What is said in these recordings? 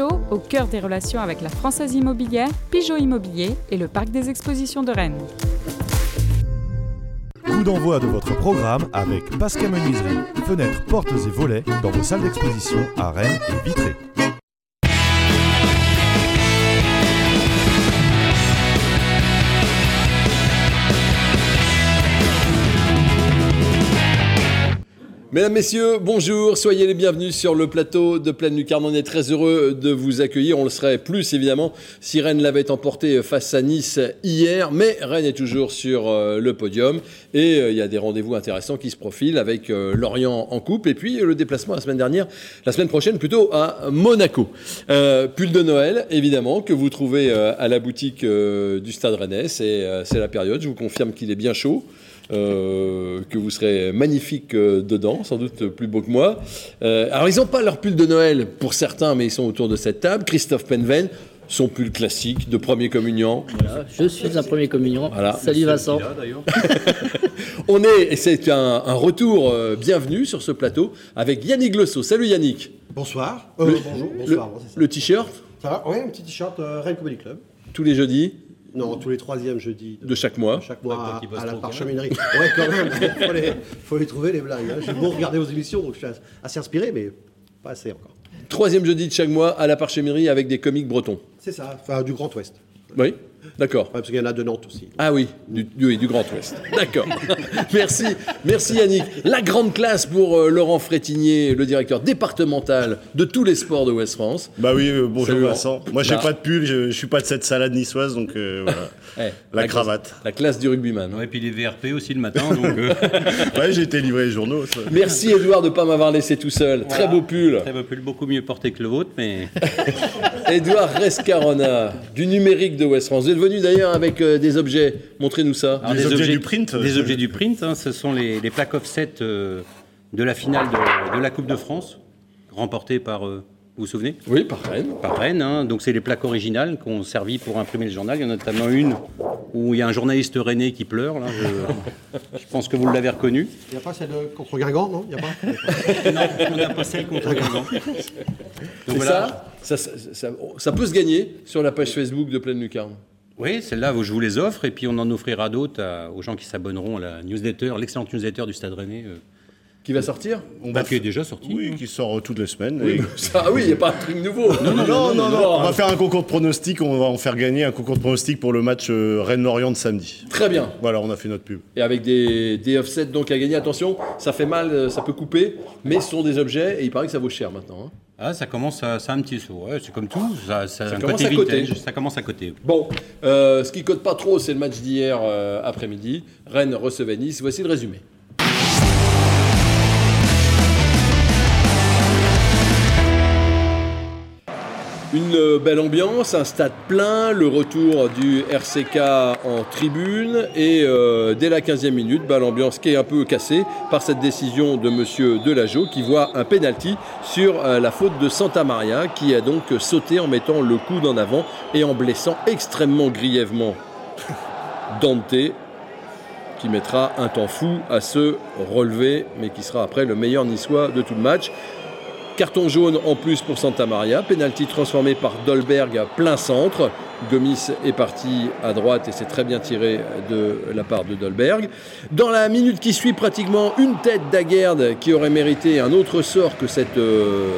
Au cœur des relations avec la Française Immobilière, Pigeot Immobilier et le Parc des Expositions de Rennes. Coup d'envoi de votre programme avec Pascal Menuiserie, fenêtres, portes et volets dans vos salles d'exposition à Rennes et Vitré. Mesdames, Messieurs, bonjour, soyez les bienvenus sur le plateau de Pleine Lucarne. On est très heureux de vous accueillir. On le serait plus évidemment si Rennes l'avait emporté face à Nice hier, mais Rennes est toujours sur euh, le podium et euh, il y a des rendez-vous intéressants qui se profilent avec euh, Lorient en coupe et puis le déplacement la semaine dernière, la semaine prochaine plutôt à Monaco. pull de Noël, évidemment, que vous trouvez à la boutique du Stade Rennais. C'est la période, je vous confirme qu'il est bien chaud. Euh, que vous serez magnifique euh, dedans, sans doute plus beau que moi. Euh, alors, ils n'ont pas leur pull de Noël pour certains, mais ils sont autour de cette table. Christophe Penven, son pull classique de premier communion. Voilà, je suis un premier communion. Salut Vincent. On est, et c'est un, retour bienvenue sur ce plateau avec Yannick Glosso. Salut Yannick. Bonsoir. bonjour, bonsoir. Le, t-shirt? Ça va Oui, un petit t-shirt Rennes Comedy Club. Tous les jeudis? Non, tous les troisièmes jeudis. De, chaque mois Chaque mois à, la parcheminerie. ouais, quand même, il faut, les, trouver les blagues. Hein. J'ai beau regarder vos émissions, donc je suis assez inspiré, mais pas assez encore. Troisième jeudi de chaque mois à la parcheminerie avec des comiques bretons. C'est ça, enfin du Grand Ouest. Oui, d'accord. parce qu'il y en a de Nantes aussi. Ah oui, du, du, Grand Ouest. D'accord. merci, merci Yannick. La grande classe pour euh, Laurent Frétinier, le directeur départemental de tous les sports de Ouest France. Bah oui, euh, bonjour Vincent. Moi, j'ai pas de pull, je, je, suis pas de cette salade niçoise, donc euh, voilà. Eh, la, cravate. la classe du rugbyman. Ouais, et puis les VRP aussi le matin. donc ouais, j'ai été livré les journaux. Merci Edouard de pas m'avoir laissé tout seul. Très beau pull. Très beau pull, beaucoup mieux porté que le vôtre, mais. Edouard Rescarona, du numérique de West France. Vous êtes venu d'ailleurs avec euh, des objets. Montrez-nous ça. des, objets, du print Des objets du print. Hein. ce sont les, plaques offset euh, de la finale de, la Coupe de France, remportée par. Euh, vous vous souvenez? Oui, par Rennes. Par Rennes. Hein. Donc, c'est les plaques originales qu'on servi pour imprimer le journal. Il y en a notamment une où il y a un journaliste rennais qui pleure. Là. Je, pense que vous l'avez reconnu. Il n'y a pas celle contre Guingamp, non? Il n'y a pas? Non, on n'a pas celle contre Guingamp. Donc, voilà. ça, ça, ça, ça, peut se gagner sur la page Facebook de Pleine Lucarne. Oui, celle-là, je vous les offre, et puis on en offrira d'autres aux gens qui s'abonneront à la newsletter, l'excellente newsletter du Stade Rennais. Euh. Qui va sortir on bah, Qui est déjà sorti. Oui, qui sort euh, toutes les semaines. Oui, ah oui, il n'y a pas un truc nouveau. Non non non, non, On va faire un concours de pronostics, on va en faire gagner un concours de pronostics pour le match euh, Rennes-Lorient de samedi. Très bien. Voilà, on a fait notre pub. Et avec des, des offsets donc à gagner. Attention, ça fait mal, ça peut couper, mais ce sont des objets et il paraît que ça vaut cher maintenant. Hein. Ah, ça commence à, ça un petit saut. Ouais, c'est comme tout. Ça, ça, commence à côté. Ça commence à côté. Bon, euh, ce qui cote pas trop, c'est le match d'hier euh, après-midi. Rennes recevait Nice. Voici le résumé. Une euh, belle ambiance, un stade plein, le retour du RCK en tribune et euh, dès la 15e minute, bah, l'ambiance qui est un peu cassée par cette décision de monsieur Delageau qui voit un penalty sur euh, la faute de Santa Maria qui a donc sauté en mettant le coude en avant et en blessant extrêmement grièvement Dante qui mettra un temps fou à se relever mais qui sera après le meilleur niçois de tout le match. Carton jaune en plus pour Santa Maria. Penalty transformé par Dolberg à plein centre. Gomis est parti à droite et c'est très bien tiré de la part de Dolberg. Dans la minute qui suit, pratiquement une tête d'Aguerd qui aurait mérité un autre sort que cette, euh,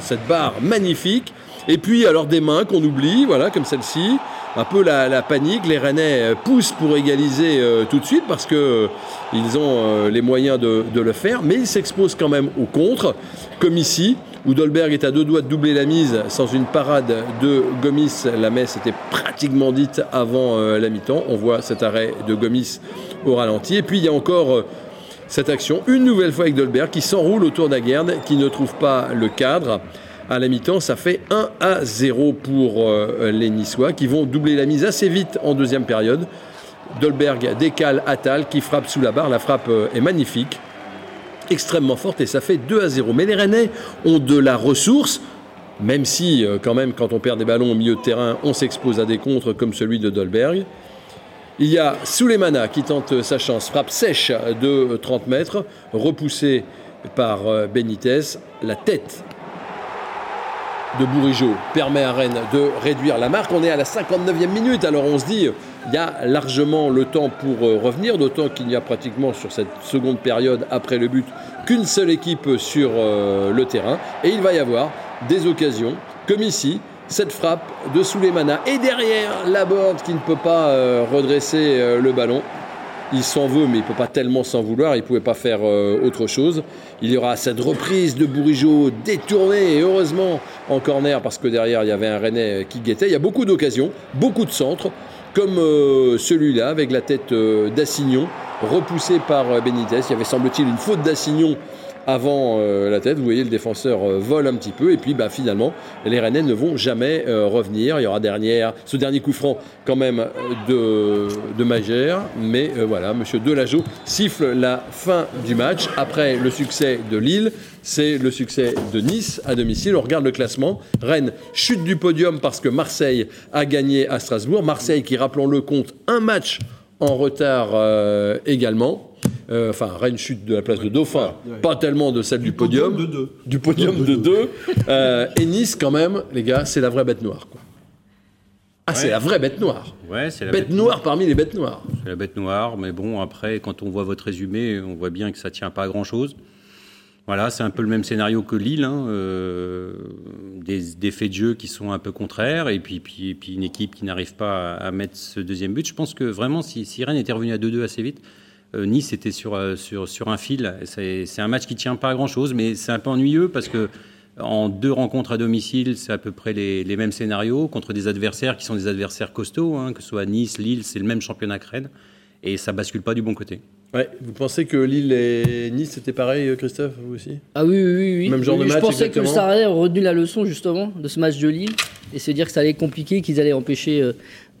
cette barre magnifique. Et puis alors des mains qu'on oublie, voilà, comme celle-ci. Un peu la, panique, les Rennais poussent pour égaliser euh, tout de suite parce qu'ils euh, ont les moyens de, de, le faire, mais ils s'exposent quand même au contre, comme ici où Dolberg est à deux doigts de doubler la mise sans une parade de Gomis. La messe était pratiquement dite avant euh, la mi-temps. On voit cet arrêt de Gomis au ralenti. Et puis il y a encore euh, cette action, une nouvelle fois avec Dolberg, qui s'enroule autour d'Aguerd, qui ne trouve pas le cadre. À la mi-temps, ça fait 1 à 0 pour euh, les Niçois, qui vont doubler la mise assez vite en deuxième période. Dolberg décale Attal, qui frappe sous la barre. La frappe est magnifique extrêmement forte et ça fait 2 à 0. Mais les Rennais ont de la ressource, même si euh, quand même quand on perd des ballons au milieu de terrain, on s'expose à des contres comme celui de Dolberg. Il y a Souleymana qui tente sa chance, frappe sèche de 30 mètres, repoussé par euh, Benitez, la tête de Bourigeau permet à Rennes de réduire la marque. On est à la 59e minute, alors on se dit, il y a largement le temps pour euh, revenir, d'autant qu'il n'y a pratiquement sur cette seconde période après le but qu'une seule équipe sur euh, le terrain. Et il va y avoir des occasions, comme ici, cette frappe de Souleymana. Et derrière, Laborde qui ne peut pas euh, redresser le ballon il s'en veut, mais il ne peut pas tellement s'en vouloir, il ne pouvait pas faire euh, autre chose. Il y aura cette reprise de Bourigeau détournée, et heureusement en corner, parce que derrière, il y avait un Rennais qui guettait. Il y a beaucoup d'occasions, beaucoup de centres, comme euh, celui-là, avec la tête euh, d'Assignon, repoussé par Benitez. Il y avait, semble-t-il, une faute d'Assignon avant euh, la tête. Vous voyez, le défenseur euh, vole un petit peu. Et puis, bah, finalement, les Rennais ne vont jamais euh, revenir. Il y aura dernière, ce dernier coup franc, quand même, de, de Magère. Mais voilà, M. Delageau siffle la fin du match. Après le succès de Lille, c'est le succès de Nice à domicile. On regarde le classement. Rennes chute du podium parce que Marseille a gagné à Strasbourg. Marseille qui, rappelons-le, compte un match en retard également. Euh, enfin, Rennes chute de la place de Dauphin, pas tellement de celle du, podium. de deux. Du podium de 2. Euh, et Nice, quand même, les gars, c'est la vraie bête noire. Quoi. Ah, c'est la vraie bête noire. Ouais, c'est la bête, noire parmi les bêtes noires. C'est la bête noire, mais bon, après, quand on voit votre résumé, on voit bien que ça tient pas à grand chose. Voilà, c'est un peu le même scénario que Lille, hein, euh, des, faits de jeu qui sont un peu contraires, et puis, puis, puis une équipe qui n'arrive pas à, mettre ce deuxième but. Je pense que vraiment, si, si Rennes était revenu à 2-2 assez vite, euh, nice était sur, euh, sur, sur un fil. C'est un match qui tient pas à grand-chose, mais c'est un peu ennuyeux parce que en deux rencontres à domicile, c'est à peu près les, les, mêmes scénarios contre des adversaires qui sont des adversaires costauds, hein, que ce soit Nice, Lille, c'est le même championnat que Rennes, et ça bascule pas du bon côté. Ouais, vous pensez que Lille et Nice c'était pareil, euh, Christophe, vous aussi? Ah oui, oui, oui. Même genre de match. Je pensais que le Stade aurait retenu la leçon justement de ce match de Lille et se dire que ça allait être compliqué, qu'ils allaient empêcher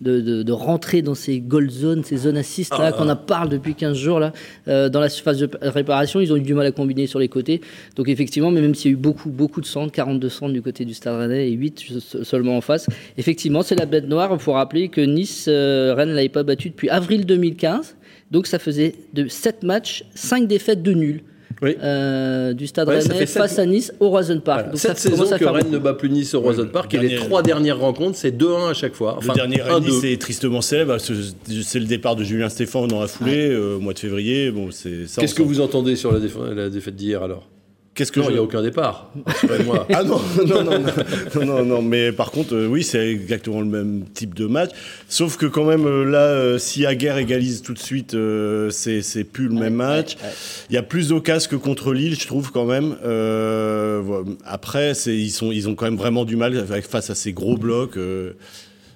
de, rentrer dans ces gold zones, ces zones assists là ah. qu'on a parlé depuis 15 jours là, euh, dans la surface de réparation. Ils ont eu du mal à combiner sur les côtés. Donc effectivement, mais même s'il y a eu beaucoup, beaucoup de centres, 42 centres du côté du Stade Rennais et 8 seulement en face, effectivement, c'est la bête noire. Il faut rappeler que Nice, euh, Rennes ne l'avait pas battu depuis avril 2015. Donc ça faisait de 7 matchs, 5 défaites de Euh, du Stade Rennais face à Nice au Roison Park. Donc cette saison que Rennes ne bat plus Nice au Roison Park et les trois dernières rencontres c'est 2-1 à chaque fois. Enfin, le dernier Rennes Nice est tristement célèbre. C'est le départ de Julien Stéphane dans la foulée euh, au mois de février. Bon, Qu'est-ce que vous entendez sur la défaite d'hier alors? Qu'est-ce que non, il n'y a aucun départ. ah non, non, non, non, non, non, mais par contre, euh, oui, c'est exactement le même type de match. Sauf que quand même, euh, là, euh, si Aguerre égalise tout de suite, c'est plus le même match. Il y a plus d'occasions que contre Lille, je trouve quand même. après, ils, sont, ils ont quand même vraiment du mal face à ces gros blocs.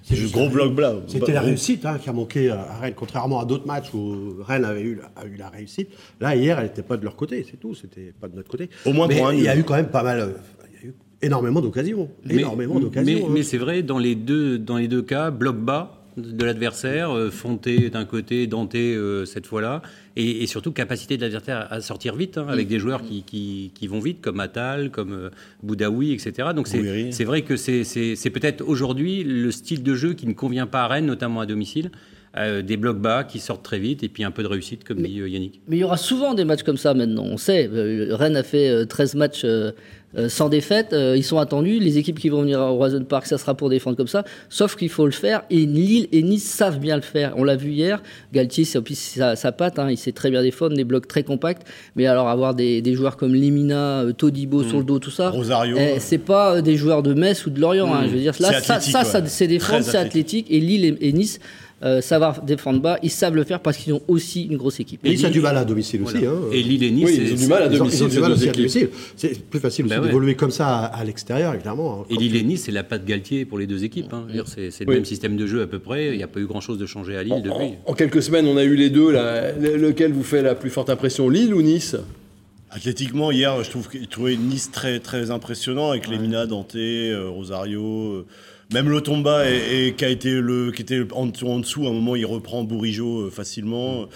C'est le gros bloc blanc. C'était la réussite hein, qui a manqué à Rennes, contrairement à d'autres matchs où Rennes avait eu, a eu la réussite. Là, hier, elle n'était pas de leur côté, c'est tout. C'était pas de notre côté. Au moins pour un. Il y a eu quand même pas mal. Il y a eu énormément d'occasions. Énormément d'occasions. Mais, mais hein. c'est vrai, dans les, deux, dans les deux cas, bloc bas, de l'adversaire, euh, Fonté d'un côté, Dante euh, cette fois-là, et, surtout capacité de l'adversaire à sortir vite, hein, avec mm. des joueurs qui, qui, vont vite, comme Attal, comme euh, Boudaoui, etc. Donc c'est vrai que c'est peut-être aujourd'hui le style de jeu qui ne convient pas à Rennes, notamment à domicile. Des blocs bas qui sortent très vite et puis un peu de réussite, comme dit Yannick. Mais il y aura souvent des matchs comme ça maintenant. On sait, Rennes a fait 13 matchs euh, sans défaite, euh, ils sont attendus. Les équipes qui vont venir au Roison Park, ça sera pour défendre comme ça. Sauf qu'il faut le faire. Et Lille et Nice savent bien le faire. On l'a vu hier. Galtier, c'est aussi sa, sa patte. Hein. Il sait très bien défendre, des blocs très compacts. Mais alors avoir des, des joueurs comme Limina, euh, Todibo sur le dos, tout ça. Rosario. Eh, c'est pas des joueurs de Metz ou de Lorient. Hein. Je veux dire, là, ça, ça, c'est défendre, c'est athlétique. Et Lille et Nice euh, savoir défendre bas, ils savent le faire parce qu'ils ont aussi une grosse équipe. Et, Nice a du mal à domicile aussi. Hein. Et Lille et Nice, oui, ils ont du mal à domicile. Ils ont, à domicile. C'est plus facile aussi ben d'évoluer comme ça à, l'extérieur, évidemment. Hein. Et Lille et Nice, c'est la patte Galtier pour les deux équipes. Hein. C'est le même système de jeu à peu près. Il n'y a pas eu grand-chose de changé à Lille depuis. En, quelques semaines, on a eu les deux. Là. Lequel vous fait la plus forte impression, Lille ou Nice? Athlétiquement, hier, je trouve qu'il trouvait Nice très, très impressionnant avec les Mina, Dante, euh, Rosario. Même le Tomba et, qui a été le qui était en, en, dessous à un moment il reprend Bourigeau euh, facilement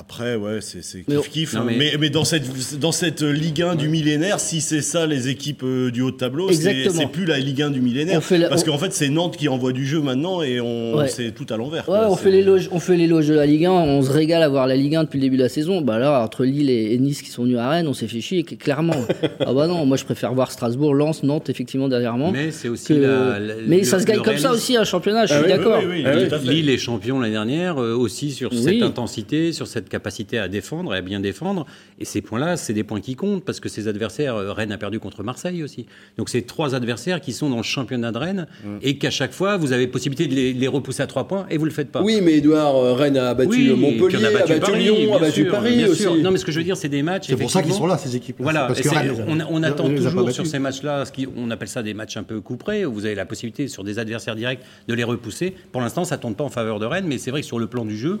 Après, ouais, c'est Mais kiff-kiff. Hein. mais- mais... Mais, dans, cette, dans cette Ligue 1 du millénaire, si c'est ça les équipes euh, du haut de tableau, c'est plus la Ligue 1 du millénaire. La- Parce on- qu'en fait, c'est Nantes qui envoie du jeu maintenant et on Ouais. c'est tout à l'envers. Ouais, on fait l'éloge, on fait l'éloge de la Ligue 1, on se régale à voir la Ligue 1 depuis le début de la saison. Bah là, entre Lille et, et Nice qui sont venus à Rennes, on s'est fait chier, clairement. ah bah non, moi je préfère voir Strasbourg, Lens, Nantes, effectivement, dernièrement. Mais c'est aussi que- la- la- Mais le- ça se gagne comme ça aussi, un championnat, je Ah suis oui, d'accord. Oui, oui, oui. tout à fait. Lille est champion l'année dernière, euh, aussi sur cette intensité, sur cette capacité à défendre et à bien défendre. Et ces points-là, c'est des points qui comptent parce que ces adversaires, euh, Rennes a perdu contre Marseille aussi. Donc c'est trois adversaires qui sont dans le championnat de Rennes Mm. et qu'à chaque fois, vous avez possibilité de les, les repousser à trois points et vous le faites pas. Oui, mais Edouard, euh, Rennes a battu Oui, Montpellier, puis on a battu, Paris, Lyon, a battu sûr, Paris aussi. sûr. Non, mais ce que je veux dire, c'est des matchs. C'est pour ça qu'ils sont là, ces équipes. Voilà, Parce que Rennes a- on, on attend a toujours sur ces matchs-là, ce qui, on appelle ça des matchs un peu couperés, où vous avez la possibilité sur des adversaires directs de les repousser. Pour l'instant, ça ne tourne pas en faveur de Rennes, mais c'est vrai que sur le plan du jeu,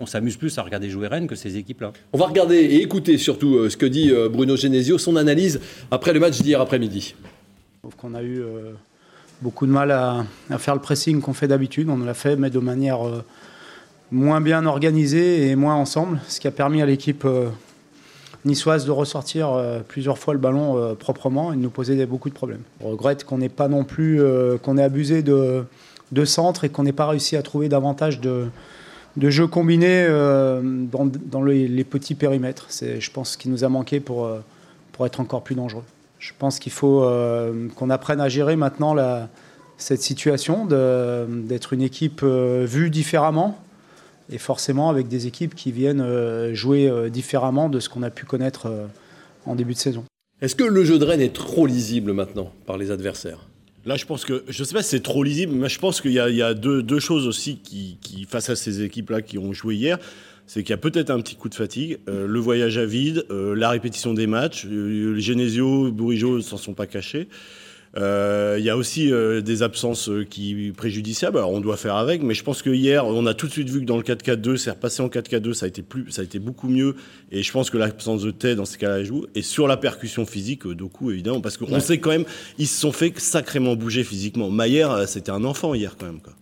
on s'amuse plus à regarder jouer Rennes que ces équipes-là. On va regarder et écouter surtout euh, ce que dit euh, Bruno Genesio, son analyse après le match d'hier après-midi. Qu'on a eu euh, beaucoup de mal à, à faire le pressing qu'on fait d'habitude. On l'a fait, mais de manière euh, moins bien organisée et moins ensemble, ce qui a permis à l'équipe euh, niçoise de ressortir plusieurs fois le ballon proprement et de nous poser beaucoup de problèmes. On regrette qu'on n'ait pas non plus, qu'on ait abusé de, de centre et qu'on n'ait pas réussi à trouver davantage de, de jeux combinés euh, dans, les, petits périmètres. C'est, je pense, ce qui nous a manqué pour, euh, être encore plus dangereux. Je pense qu'il faut euh, qu'on apprenne à gérer maintenant cette situation, d'être une équipe vue différemment et forcément avec des équipes qui viennent jouer différemment de ce qu'on a pu connaître en début de saison. Est-ce que le jeu de Rennes est trop lisible maintenant par les adversaires? Là, je pense que, je sais pas si c'est trop lisible, mais je pense qu'il y a, deux, choses aussi qui, face à ces équipes-là qui ont joué hier, c'est qu'il y a peut-être un petit coup de fatigue, euh, le voyage à vide, euh, la répétition des matchs, euh, Genesio, Bourigeau s'en sont pas cachés. Euh, Il y a aussi euh, des absences euh, qui préjudiciables. Alors on doit faire avec, mais je pense que hier, on a tout de suite vu que dans le 4-4-2, c'est repassé en 4-4-2, ça a été plus, ça a été beaucoup mieux. Et je pense que l'absence de Ted dans ce cas-là joue. Et sur la percussion physique, Doku évidemment, parce qu'on sait quand même, ils se sont fait sacrément bouger physiquement. Maillère, c'était un enfant hier quand même. Quoi.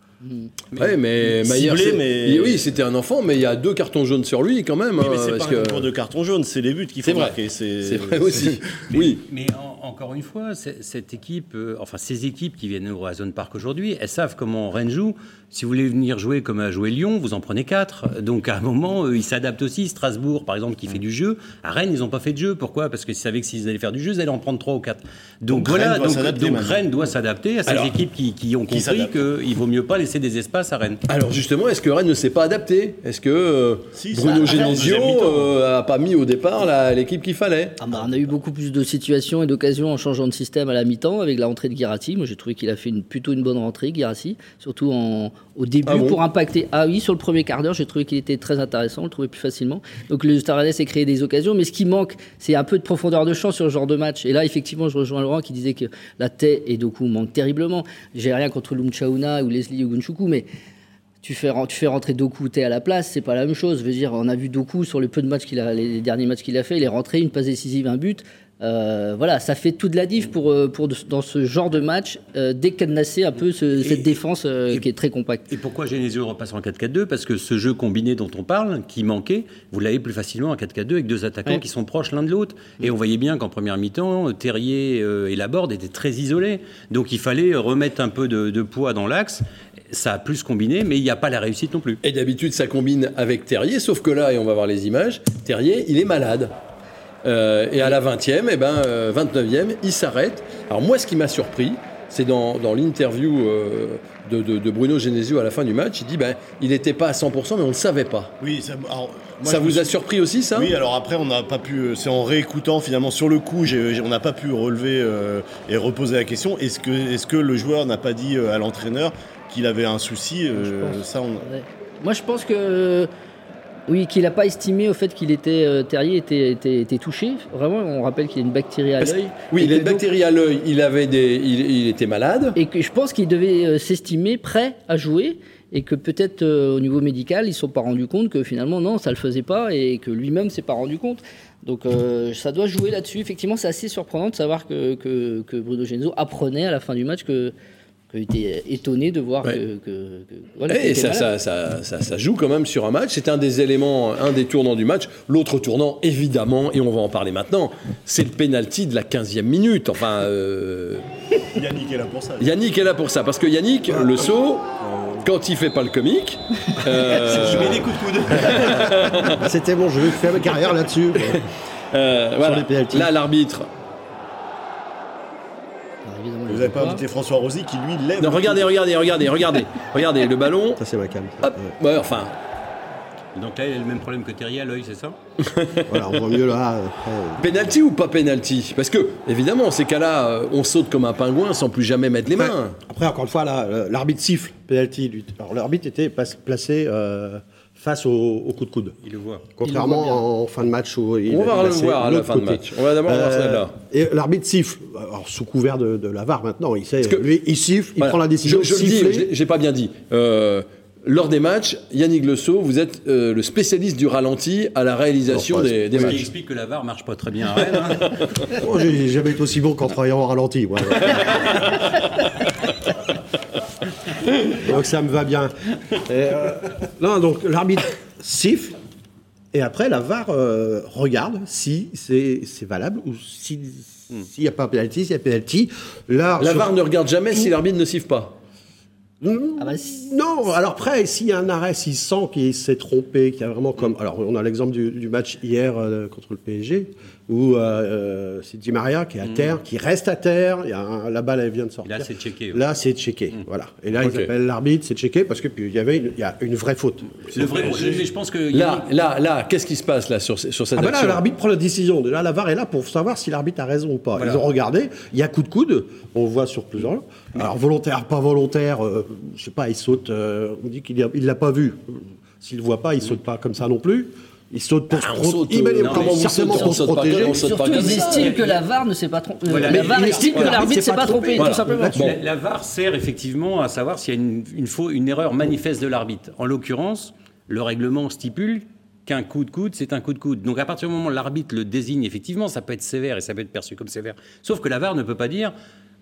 Ouais, mais ciblé, Maillard, c'est- mais- Oui, c'était un enfant, mais il y a deux cartons jaunes sur lui quand même. Oui, hein, mais c'est parce pas que- pour de carton jaune, c'est les buts qu'il C'est faut marquer. C'est vrai aussi. Mais, oui. mais en- encore une fois, c'est- cette équipe, euh, enfin ces équipes qui viennent au Horizon Park aujourd'hui, elles savent comment Rennes joue. Si vous voulez venir jouer comme a joué Lyon, vous en prenez quatre. Donc à un moment, euh, ils s'adaptent aussi. Strasbourg, par exemple, qui fait du jeu. À Rennes, ils n'ont pas fait de jeu. Pourquoi? Parce qu'ils savaient que s'ils allaient faire du jeu, ils allaient en prendre trois ou quatre. Donc, Donc, voilà, Rennes doit donc. Rennes doit s'adapter à ces Alors, équipes qui, qui ont compris qu'il vaut mieux pas laisser des espaces à Rennes. Alors justement, est-ce que Rennes ne s'est pas adapté? Est-ce que euh, Si, Bruno Genesio euh, a pas mis au départ la- l'équipe qu'il fallait? Ah bah, on a eu beaucoup plus de situations et d'occasions en changeant de système à la mi-temps avec la rentrée de Guirassi. Moi, j'ai trouvé qu'il a fait une, plutôt une bonne rentrée, Guirassi, surtout en, au début Ah bon pour impacter. Ah oui, sur le premier quart d'heure, j'ai trouvé qu'il était très intéressant, on le trouvait plus facilement. Donc le Rennais s'est créé des occasions, mais ce qui manque, c'est un peu de profondeur de champ sur ce genre de match. Et là, effectivement, je rejoins Laurent qui disait que la Tay et Doku manquent terriblement. J'ai rien contre Lumchaouna ou Leslie Ogunchukwu, mais tu fais, tu fais rentrer Doku Tay à la place, c'est pas la même chose. Je veux dire, on a vu Doku sur le peu de matchs qu'il a, les derniers matchs qu'il a fait, il est rentré, une passe décisive, un but. Euh, voilà, ça fait toute la diff pour, euh, pour de- dans ce genre de match, euh, décadenasser un peu ce- cette défense euh, et- qui est très compacte. Et pourquoi Genesio repasse en 4-4-2 Parce que ce jeu combiné dont on parle, qui manquait, vous l'avez plus facilement en 4-4-2 avec deux attaquants Ouais. qui sont proches l'un de l'autre. Et on voyait bien qu'en première mi-temps, Terrier et Laborde étaient très isolés. Donc il fallait remettre un peu de, de poids dans l'axe. Ça a plus combiné, mais il n'y a pas la réussite non plus. Et d'habitude, ça combine avec Terrier, sauf que là, et on va voir les images, Terrier, il est malade. Euh, et à la 20e, et ben, euh, 29e, il s'arrête. Alors moi, ce qui m'a surpris, c'est dans, dans l'interview euh, de, de- de Bruno Genesio à la fin du match, il dit ben, il n'était pas à 100%, mais on ne le savait pas. Oui, ça, alors, moi, ça je me vous a surpris aussi, ça? Oui, alors après, on n'a pas pu. euh, C'est en réécoutant finalement sur le coup, j'ai- j'ai- on n'a pas pu relever euh, et reposer la question. Est-ce que, est-ce que le joueur n'a pas dit euh, à l'entraîneur qu'il avait un souci euh, Ça, on. Ouais. Moi, je pense que. Oui, qu'il n'a pas estimé au fait qu'il était. euh, Terrier était, était, était touché. Vraiment, on rappelle qu'il a une bactérie à l'œil. Oui, il a une bactérie à l'œil, il, avait des, il, il était malade. Et que je pense qu'il devait euh, s'estimer prêt à jouer et que peut-être euh, au niveau médical, ils ne se sont pas rendus compte que finalement, non, ça ne le faisait pas et que lui-même ne s'est pas rendu compte. Donc euh, ça doit jouer là-dessus. Effectivement, c'est assez surprenant de savoir que, que, que Bruno Genzo apprenait à la fin du match que, été étonné de voir Ouais. que, que- que- voilà, Et était ça, malade. ça, ça, ça- ça joue quand même sur un match. C'est un des éléments, un des tournants du match. L'autre tournant, évidemment, et on va en parler maintenant, c'est le penalty de la 15e minute. Enfin, euh, Yannick est là pour ça. Yannick est là pour ça. Parce que Yannick, le saut, quand il fait pas le comique, euh, Je mets des coups de coude. C'était bon, je vais faire ma carrière là-dessus. euh, voilà. là, l'arbitre. Vous n'avez pas invité François Rosy qui lui lève. Non, regardez, regardez, regardez, regardez. Regardez, le ballon. Ça, c'est ma cam. Hop. Ouais, enfin, Donc là, il a le même problème que Terry à l'œil, c'est ça? Voilà, on voit mieux là. après, euh, penalty ou pas penalty? Parce que, évidemment, ces cas-là, euh, on saute comme un pingouin sans plus jamais mettre les mains. Après, encore une fois, là, l'arbitre siffle, penalty. lui. Alors, l'arbitre était placé euh, face au, au coup de coude. Il le voit. Contrairement en fin de match où il On est va le voir à la l'autre fin de match. On va d'abord voir celle-là. Et l'arbitre siffle. Alors, sous couvert de, de la VAR maintenant, il sait. que- lui, il siffle, il prend la décision Je, je le dis, j'ai- pas bien dit. Euh, lors des matchs, Yannick Le Sceau, vous êtes euh, le spécialiste du ralenti à la réalisation Non, pas des, des Ce qui matchs. explique que la VAR marche pas très bien à Rennes. hein. Oh, j'ai jamais été aussi bon qu'en travaillant au ralenti. moi. donc ça me va bien. Et, euh, non, donc l'arbitre siffle. Et après, la VAR euh, regarde si c'est valable ou si- s'il n'y a pas penalty, s'il y a penalty. Là, La sur- VAR ne regarde jamais si l'arbitre ne siffle pas. Ah bah, si- Non, alors après, s'il y a un arrêt, s'il sent qu'il s'est trompé, qu'il y a vraiment comme. Alors, on a l'exemple du, du match hier euh, contre le PSG, où euh, euh, c'est Di Maria qui est à terre, qui reste à terre, il y a un- la balle, elle vient de sortir. Mm. Là, c'est checké, ouais. Là, c'est checké. Voilà. Et là, ils appellent l'arbitre, c'est checké, parce que puis, il y avait une, il y a une vraie faute. Le vrai- mais je pense que Là, là, là, qu'est-ce qui se passe là sur, sur cette Ah bah là, l'arbitre prend la décision. Déjà, la VAR est là pour savoir si l'arbitre a raison ou pas. Voilà. Ils ont regardé, il y a coup de coude, on le voit sur plusieurs. Alors, volontaire, pas volontaire, euh, je sais pas, il saute, euh, on dit qu'il ne l'a pas vu. S'il ne le voit pas, il saute pas comme ça non plus. Il saute pour Ah, se on pro- saute, il met les- euh, certainement pour se pas protéger. Surtout, ils estiment que la VAR ne s'est pas trompé. Voilà. la Mais VAR estime que l'arbitre ne s'est pas trompé, Voilà. tout simplement. La, la VAR sert effectivement à savoir s'il y a une, une, faux- une erreur manifeste de l'arbitre. En l'occurrence, le règlement stipule qu'un coup de coude, c'est un coup de coude. Donc à partir du moment où l'arbitre le désigne, effectivement, ça peut être sévère et ça peut être perçu comme sévère. Sauf que la VAR ne peut pas dire,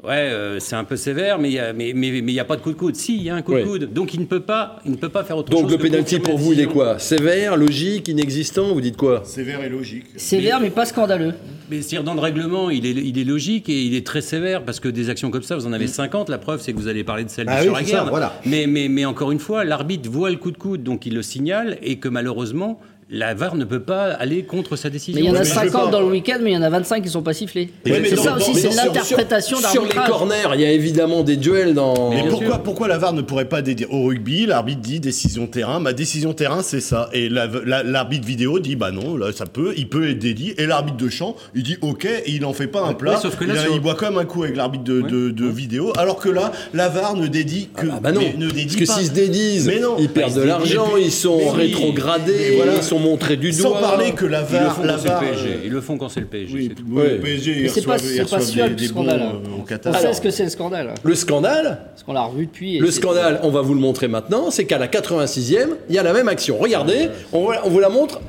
ouais, euh, c'est un peu sévère, mais il n'y a, mais, mais, mais il y a pas de coup de coude. Si, il y a un coup de coude. Donc il ne peut pas, il ne peut pas faire autre Donc chose le que pénalty pour vous, il est quoi? Sévère, logique, inexistant? Vous dites quoi? Sévère et logique. Sévère, mais pas scandaleux. Mais c'est-à-dire, dans le règlement, il est, il est logique et il est très sévère parce que des actions comme ça, vous en avez 50. La preuve, c'est que vous allez parler de celle Ah oui, ça, voilà. mais, mais, mais encore une fois, l'arbitre voit le coup de coude, donc il le signale et que malheureusement, la VAR ne peut pas aller contre sa décision. Mais il y en a mais je veux 50 pas- dans le week-end, mais il y en a 25 qui ne sont pas sifflés. Ouais, c'est ça aussi, c'est l'interprétation Sur les d'arbitrage. corners, il y a évidemment des duels dans. Mais pourquoi, pourquoi la VAR ne pourrait pas dire au rugby, l'arbitre dit décision terrain, ma décision terrain c'est ça, et la- la- l'arbitre vidéo dit bah non, là ça peut, il peut être dédié, et l'arbitre de champ il dit ok, et il en fait pas un plat, ouais, sauf que là, il, a- sur- il boit quand même un coup avec l'arbitre de, de- de vidéo, alors que là la VAR ne dédie que, Ah bah non, mais ne dédie parce que s'ils se dédisent, Mais non. ils Bah, perdent ils de l'argent, ils sont rétrogradés, voilà. Sont montrés du doigt. Sans parler que la Ils le VAR, font la quand c'est le VAR, PSG. euh, Ils le font quand c'est le PSG. oui, c'est tout. oui, le PSG Mais ils c'est pas, pas reçoivent sûr des, du des bons scandale. euh, On sait ce que c'est le scandale. Le scandale, Parce qu'on l'a revu depuis. le scandale, on va vous le montrer maintenant, c'est qu'à la 86e, il y a la même action. Regardez, on, vous la montre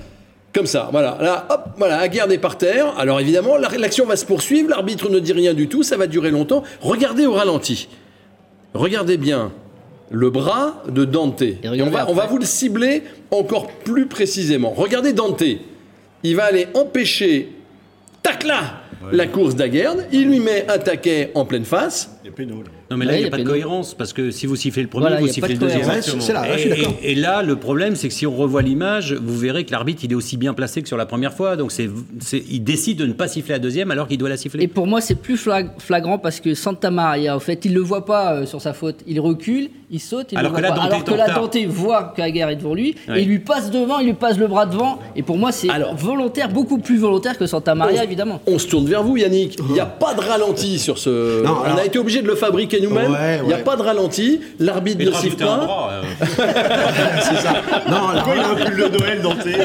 comme ça. Voilà, là, hop, voilà, Aguerd est par terre. Alors évidemment, la- l'action va se poursuivre, l'arbitre ne dit rien du tout, ça va durer longtemps. Regardez au ralenti. Regardez bien le bras de Dante. Et on, va, on va vous le cibler encore plus précisément. Regardez Dante. Il va aller empêcher, tac là, la course d'Aguerd. Il lui met un taquet en pleine face. Il y a péno, là. Non, mais là, Ouais, il n'y a a pas de cohérence parce que si vous sifflez le premier, Voilà, vous sifflez le deuxième. cohérence. Ouais, c'est là, là, je suis Et- d'accord. Et, et là, le problème, c'est que si on revoit l'image, vous verrez que l'arbitre, il est aussi bien placé que sur la première fois. Donc, c'est, c'est- il décide de ne pas siffler la deuxième alors qu'il doit la siffler. Et pour moi, c'est plus flag- flagrant parce que Santa Maria, en fait, il le voit pas euh, sur sa faute. Il recule, il saute, il Alors le que voit pas. Dante Alors que retard. Dante voit qu'Aguerre est devant lui Ouais. et il lui passe devant, il lui passe le bras devant. Et pour moi, c'est Alors- volontaire, beaucoup plus volontaire que Santa Maria, évidemment. On se tourne vers vous, Yannick. Il n'y a pas de ralenti sur ce. Non, on a été obligé de le fabriquer nous-mêmes. Ouais, Il n'y a ouais. pas de ralenti. L'arbitre ne siffle pas. euh, C'est ça. Non, Pourquoi il a un pull de Noël denté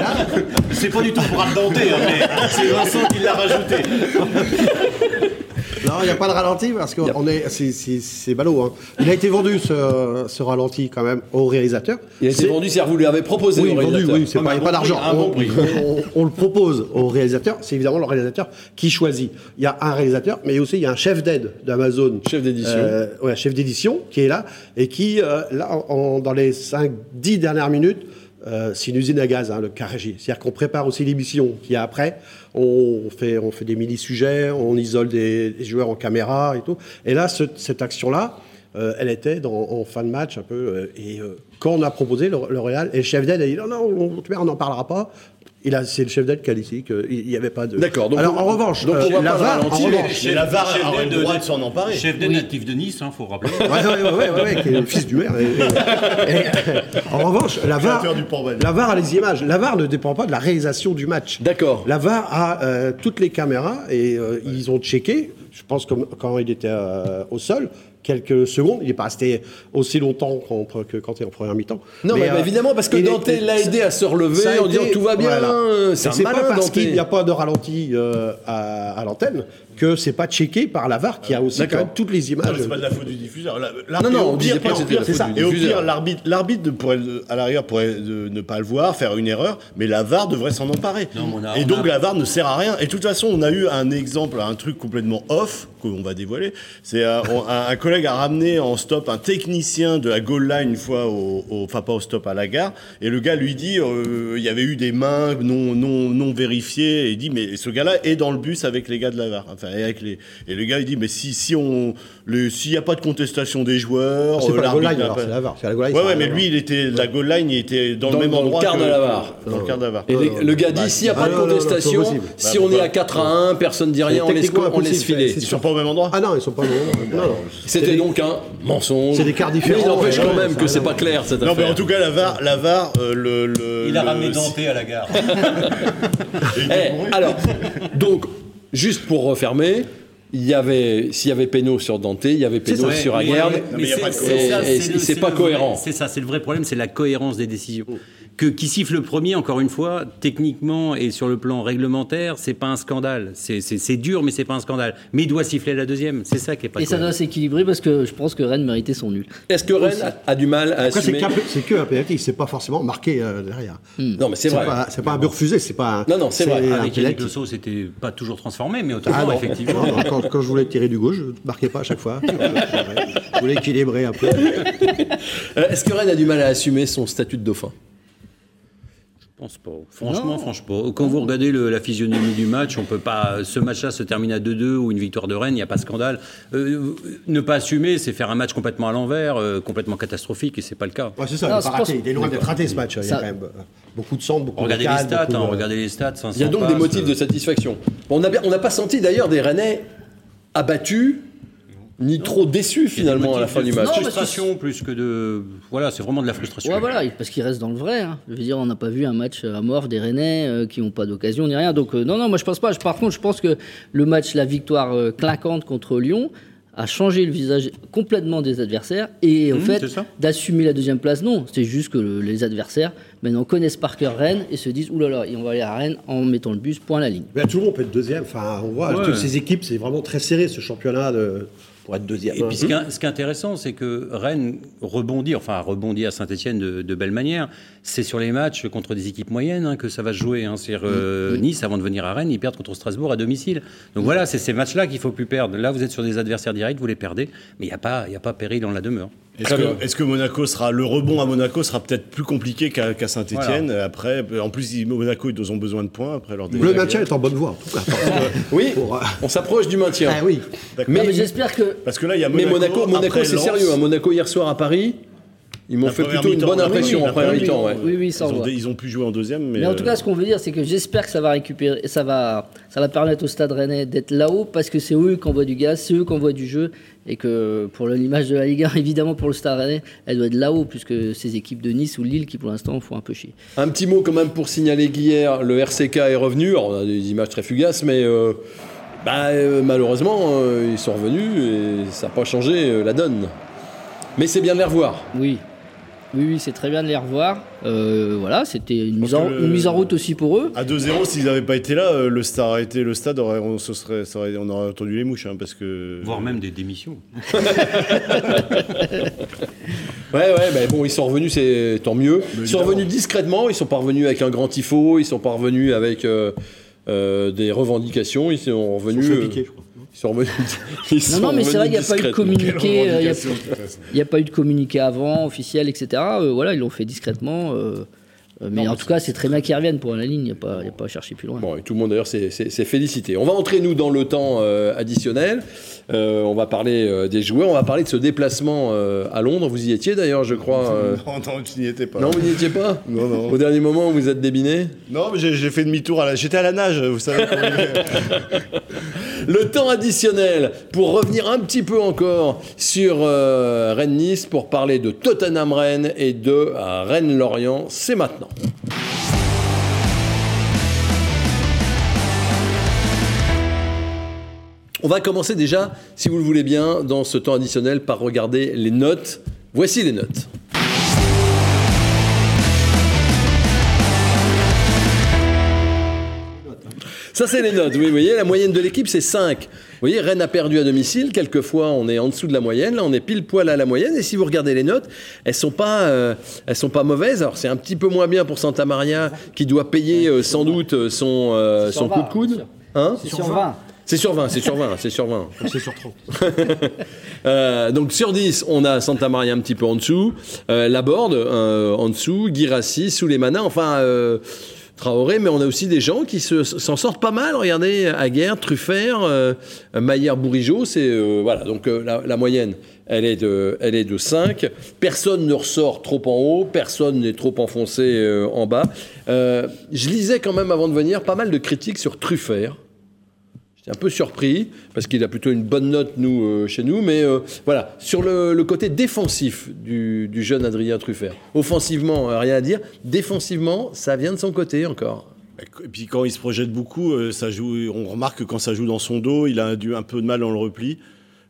C'est pas du tout pour Aldenté, hein, mais c'est Vincent qui l'a rajouté. Non, il n'y a pas de ralenti parce que on est, c'est, c'est, c'est ballot. Hein. Il a été vendu ce, ce ralenti quand même au réalisateur. Il a été vendu, c'est-à-dire vous lui avez proposé Oui, au vendu, oui, c'est Ah, pas, a pas bon d'argent. prix, Un bon On, on- on le propose au réalisateur. C'est évidemment le réalisateur qui choisit. Il y a un réalisateur, mais aussi il y a un chef d'aide d'Amazon. Chef d'édition. Euh, ouais, chef d'édition qui est là et qui, euh, là, en- dans les 5-10 dernières minutes, euh, c'est une usine à gaz, hein, le Carrégie. C'est-à-dire qu'on prépare aussi l'émission qui est après. On fait, des mini-sujets, on isole des, joueurs en caméra et tout. Et là, ce- cette action-là, euh, elle était dans, en fin de match un peu. euh, et quand on a proposé, le, le Real, et le chef d'aide a dit non, non, on on n'en parlera pas. Et là, c'est le chef d'aide qui a dit qu'il n'y avait pas de. D'accord, donc Alors on- en revanche, donc on euh, la VAR, en revanche. La VAR aurait le de- droit de s'en emparer. Chef d'aide natif de Nice, hein, faut rappeler. Ouais, ouais, ouais, qui est le fils du maire. Et- et- et- en revanche, la VAR, la VAR a les images. La VAR ne dépend pas de la réalisation du match. D'accord. La VAR a euh, toutes les caméras et euh, ils ont checké. Je pense que quand il était euh, au sol, quelques secondes, il n'est pas resté aussi longtemps que quand il est en première mi-temps. Non, mais, euh, évidemment, parce que Dante l'a aidé à se relever en disant tout va bien. voilà. euh, C'est pas parce qu'il n'y a pas de ralenti euh, à, à l'antenne que c'est pas checké par la VAR qui a aussi quand même toutes les Non, images. c'est pas de la faute du diffuseur. Non, non, on disait pire- pas que c'était la faute Et au pire, l'arbitre, l'arbitre pourrait, à l'arrière, pourrait de- ne pas le voir, faire une erreur, mais la VAR devrait s'en emparer. Et on donc a- la VAR ne sert à rien. Et de toute façon, on a eu un exemple, un truc complètement off qu'on va dévoiler. C'est euh, un, un collègue a ramené en stop un technicien de la goal line une fois, au, au- enfin pas au stop à la gare, et le gars lui dit, euh, il y avait eu des mains non non non vérifiées, et il dit mais ce gars-là est dans le bus avec les gars de la VAR. Enfin et avec les et le gars il dit mais si si on le s'il n'y a pas de contestation des joueurs, C'est euh, pas la goal line, alors, pas- c'est la VAR. C'est la goal line, Ouais, ouais, mais lui, il était, la goal line, il était dans, Dans- le même dans le endroit quart que- de la VAR. Dans le quart de la VAR. Et les- le gars dit s'il n'y a Ah pas de non, non, non, contestation, si Bah, on est à 4 à 1, personne dit rien, on laisse, on laisse filer. Ils sont pas au même endroit Ah non, ils sont pas. Non, non, non. C'était donc un mensonge. C'est des quarts différents. Mais il n'empêche Ouais, quand même que c'est pas clair cette Non, mais affaire. en tout cas, la VAR, la VAR euh, le, Il a ramené Dante à la gare. Eh, alors, donc, juste pour refermer, il y avait, s'il y avait péno sur Dante, il y avait péno sur Aguerd. c'est- pas cohérent. C'est ça, c'est le vrai problème, c'est la cohérence des décisions. Que qui siffle le premier, encore une fois, techniquement et sur le plan réglementaire, c'est pas un scandale. C'est- dur, mais c'est pas un scandale. Mais il doit siffler la deuxième. C'est ça qui est pas Et ça doit s'équilibrer parce que je pense que Rennes méritait son nul. Est-ce que Rennes a, a du mal à Après, assumer c'est que un penalty, c'est pas forcément marqué euh, derrière. Non, mais c'est vrai. pas, c'est pas un beurre fusé, c'est pas. un- Non, non, c'est vrai. Avec Yannick. Le Sceau, c'était pas toujours transformé, mais Ah autrement, non, effectivement. non, non, quand, quand je voulais tirer du gauche, je ne marquais pas à chaque fois. je voulais équilibrer un peu. Euh, Est-ce que Rennes a du mal à assumer son statut de dauphin? Pense pas. Franchement, franchement. Quand vous regardez le- la physionomie du match, on peut pas. Ce match-là se termine à 2-2 ou une victoire de Rennes, il n'y a pas de scandale. Euh, ne pas assumer, c'est faire un match complètement à l'envers, euh, complètement catastrophique, et c'est pas le cas. Ouais, c'est ça, Non, il est pas pense- raté. Il est loin d'être raté ce match. Il y a Ça- quand même euh, beaucoup de centres, beaucoup Regardez de les calme, stats, beaucoup hein, de- regardez les stats. 500 Il y a donc des motifs de euh, satisfaction. N'a on n'a pas senti d'ailleurs des Rennais abattus, ni trop déçus finalement à la fin du match. Non, frustration plus que de. Voilà, c'est vraiment de la frustration. Ouais, voilà, parce qu'il reste dans le vrai. hein. Je veux dire, on n'a pas vu un match à mort des Rennais euh, qui n'ont pas d'occasion ni rien. Donc, euh, non, non, moi je pense pas. Je- Par contre, je pense que le match, la victoire euh, claquante contre Lyon, a changé le visage complètement des adversaires et au Mmh, fait d'assumer la deuxième place. Non, c'est juste que le- les adversaires maintenant connaissent par cœur Rennes et se disent oulala, et on va aller à Rennes en mettant le bus point à la ligne. Mais tout le monde peut être deuxième. Enfin, on voit Ouais. toutes ces équipes, c'est vraiment très serré ce championnat de... pour être deuxième. Et puis ce qui, est, ce qui est intéressant, c'est que Rennes rebondit, enfin a rebondi à Saint-Etienne de, de belle manière. C'est sur les matchs contre des équipes moyennes hein, que ça va se jouer. Hein. C'est-à-dire, euh, Nice, avant de venir à Rennes, ils perdent contre Strasbourg à domicile. Donc voilà, c'est ces matchs-là qu'il faut plus perdre. Là, vous êtes sur des adversaires directs, vous les perdez, mais il n'y a, pas- y a pas péril dans la demeure. Est-ce que, Monaco sera le rebond à Monaco sera peut-être plus compliqué qu'à Saint-Etienne après en plus ils- Monaco ils ont besoin de points après leur Le défaite. maintien est en bonne voie, en tout cas. que Oui, pour, euh, on s'approche du maintien. Ah oui. Mais- mais j'espère que parce que là il y a Mais Monaco Monaco, Monaco c'est sérieux. hein. Monaco hier soir à Paris, ils m'ont fait plutôt une bonne impression en première mi-temps. ouais. Oui, oui, ça, ils, on ont, voit. ils ont pu jouer en deuxième mais, Mais en tout euh, cas, ce qu'on veut dire, c'est que j'espère que ça va récupérer, ça va, ça va permettre au Stade Rennais d'être là-haut parce que c'est eux qui envoient du gaz, c'est eux qui envoient du jeu et que pour l'image de la Ligue 1, évidemment pour le Stade Rennais, elle doit être là-haut puisque ces équipes de Nice ou Lille qui pour l'instant font un peu chier. Un petit mot quand même pour signaler qu'hier, le RCK est revenu. Alors, on a des images très fugaces, mais euh, bah, euh, malheureusement, euh, ils sont revenus et ça n'a pas changé euh, la donne. Mais c'est bien de les revoir. Oui. Oui, oui, c'est très bien de les revoir. Euh, voilà, c'était une, mise en- que le- une mise en route aussi pour eux. À 2-0, s'ils n'avaient pas été là, euh, le, stade aurait été, le stade, aurait, on, se serait, ça aurait- on aurait entendu les mouches. hein, parce que... Voire même des démissions. Ouais, ouais, mais bon, ils sont revenus, c'est tant mieux. Ils sont revenus discrètement, ils sont pas revenus avec un grand tifo, ils sont pas revenus avec euh, euh, des revendications, ils sont revenus. Ils sont euh, piquer, je crois. Ils sont revenus. ils Non, sont non, mais c'est vrai, il n'y a pas eu de communiqué. euh, Il n'y a, pas eu de communiqué avant, officiel, etc. Euh, voilà, ils l'ont fait discrètement. euh, mais en tout cas, c'est très bien qu'ils reviennent pour la ligne. Il n'y a, pas- il y a pas à chercher plus loin. Bon, et tout le monde d'ailleurs s'est félicité. On va entrer nous dans le temps euh, additionnel. Euh, on va parler euh, des joueurs, on va parler de ce déplacement euh, à Londres. Vous y étiez d'ailleurs, je crois. euh. Non, non, tu n'y étais pas. Non, vous n'y étiez pas Non, non. Au dernier moment, vous êtes débiné Non, mais j'ai fait demi-tour. à la- J'étais à la nage, vous savez. Le temps additionnel pour revenir un petit peu encore sur euh, Rennes-Nice pour parler de Tottenham-Rennes et de euh, Rennes-Lorient. C'est maintenant. On va commencer déjà, si vous le voulez bien, dans ce temps additionnel par regarder les notes. Voici les notes. Ça, c'est les notes. Oui, vous voyez, la moyenne de l'équipe, c'est 5. Vous voyez, Rennes a perdu à domicile. Quelquefois, on est en dessous de la moyenne. Là, on est pile poil à la moyenne. Et si vous regardez les notes, elles sont pas, euh, elles sont pas mauvaises. Alors, c'est un petit peu moins bien pour Santa Maria, qui doit payer euh, sans doute euh, son, euh, son coup 20, de coude. Hein C'est sur 20. c'est sur 20, c'est sur 20, c'est sur 20. C'est sur 30. Euh, donc sur 10, on a Santa Maria un petit peu en dessous, euh, Laborde euh, en dessous, Girassi, Souleymana, enfin euh, Traoré, mais on a aussi des gens qui se- s'en sortent pas mal. Regardez, Aguerre, Truffert, euh, Maillard, c'est euh, voilà. Donc euh, la, la moyenne, elle est de, elle est de 5. Personne ne ressort trop en haut, personne n'est trop enfoncé euh, en bas. Euh, je lisais quand même avant de venir pas mal de critiques sur Truffert. J'étais un peu surpris parce qu'il a plutôt une bonne note nous euh, chez nous, mais euh, voilà sur le, côté défensif du, jeune Adrien Truffert. Offensivement, euh, rien à dire. Défensivement, ça vient de son côté encore. Et puis quand il se projette beaucoup, ça joue, on remarque que quand ça joue dans son dos, il a un peu de mal dans le repli.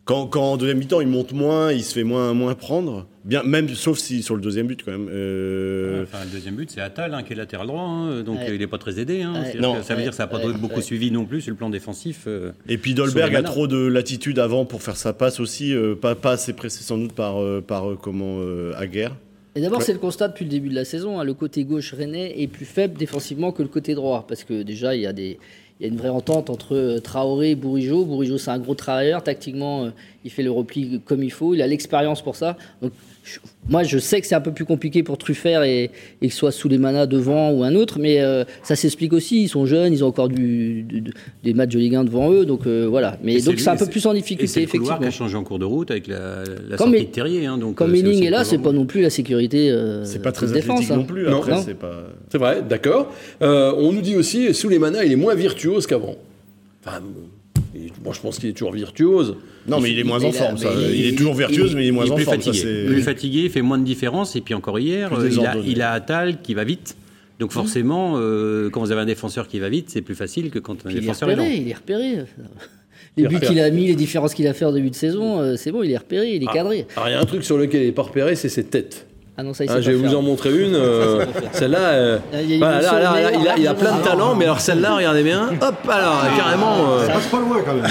Quand, quand en deuxième mi-temps, il monte moins, il se fait moins, moins prendre. Bien, même, sauf si sur le deuxième but quand même. Euh, Enfin, le deuxième but, c'est Attal hein, qui est latéral droit, hein, donc Ouais. euh, il n'est pas très aidé. hein. Ouais. Non. que ça veut dire que ça n'a pas Ouais, beaucoup ouais. suivi non plus sur le plan défensif. euh. Et puis Dolberg a trop de latitude avant pour faire sa passe aussi, euh, pas, pas assez pressé sans doute par, euh, par euh, comment euh, Aguerre. Et d'abord, Ouais. c'est le constat depuis le début de la saison. hein. Le côté gauche rennais est plus faible défensivement que le côté droit. Parce que déjà, il y a, des, il y a une vraie entente entre euh, Traoré et Bourigeau. Bourigeau, c'est un gros travailleur. Tactiquement, euh, il fait le repli comme il faut. Il a l'expérience pour ça. Moi, je sais que c'est un peu plus compliqué pour Truffert et, et que ce soit Souleymana devant ou un autre. Mais euh, ça s'explique aussi. Ils sont jeunes. Ils ont encore du, du- du- des matchs de Ligue 1 devant eux. Donc, euh, voilà. Mais Et donc, c'est un peu plus en Et c'est difficulté, le couloir qui effectivement. a changé en cours de route avec la, la Comme sortie il- de Terrier. hein, donc, Comme euh, Milling aussi est là, c'est pas non plus la sécurité. euh, C'est pas très de défense, athlétique hein. non plus. Non. Après, Non. c'est pas. C'est vrai, d'accord. Euh, on nous dit aussi, Souleymana, il est moins virtuose qu'avant. Enfin, il- moi je pense qu'il est toujours virtuose. Non, mais il est moins il en est là, forme. ça. Il, il- est toujours vertueuse, il- mais il est moins Il est en plus forme. ça, fatigué. c'est- plus fatigué, il fait moins de différence. Et puis encore hier, Plus euh, il, a, il a Attal qui va vite. Donc forcément, euh, quand vous avez un défenseur qui va vite, c'est plus facile que quand un Puis il est défenseur est lent. repéré, il est repéré. Les Il buts repéré. qu'il a mis, les différences qu'il a fait en début de saison, euh, c'est bon, il est repéré, il est cadré. Alors il y a un truc sur lequel il n'est pas repéré, c'est ses têtes. Ah non, ça, il sait je vais vous faire. en montrer une. euh, celle-là, euh, Là, il y a une voilà, là, émotion, là, là, mais il, a, il a largement plein de avant. talent, mais alors celle-là, regardez bien. Hop, alors carrément. euh, Ça passe pas loin quand même.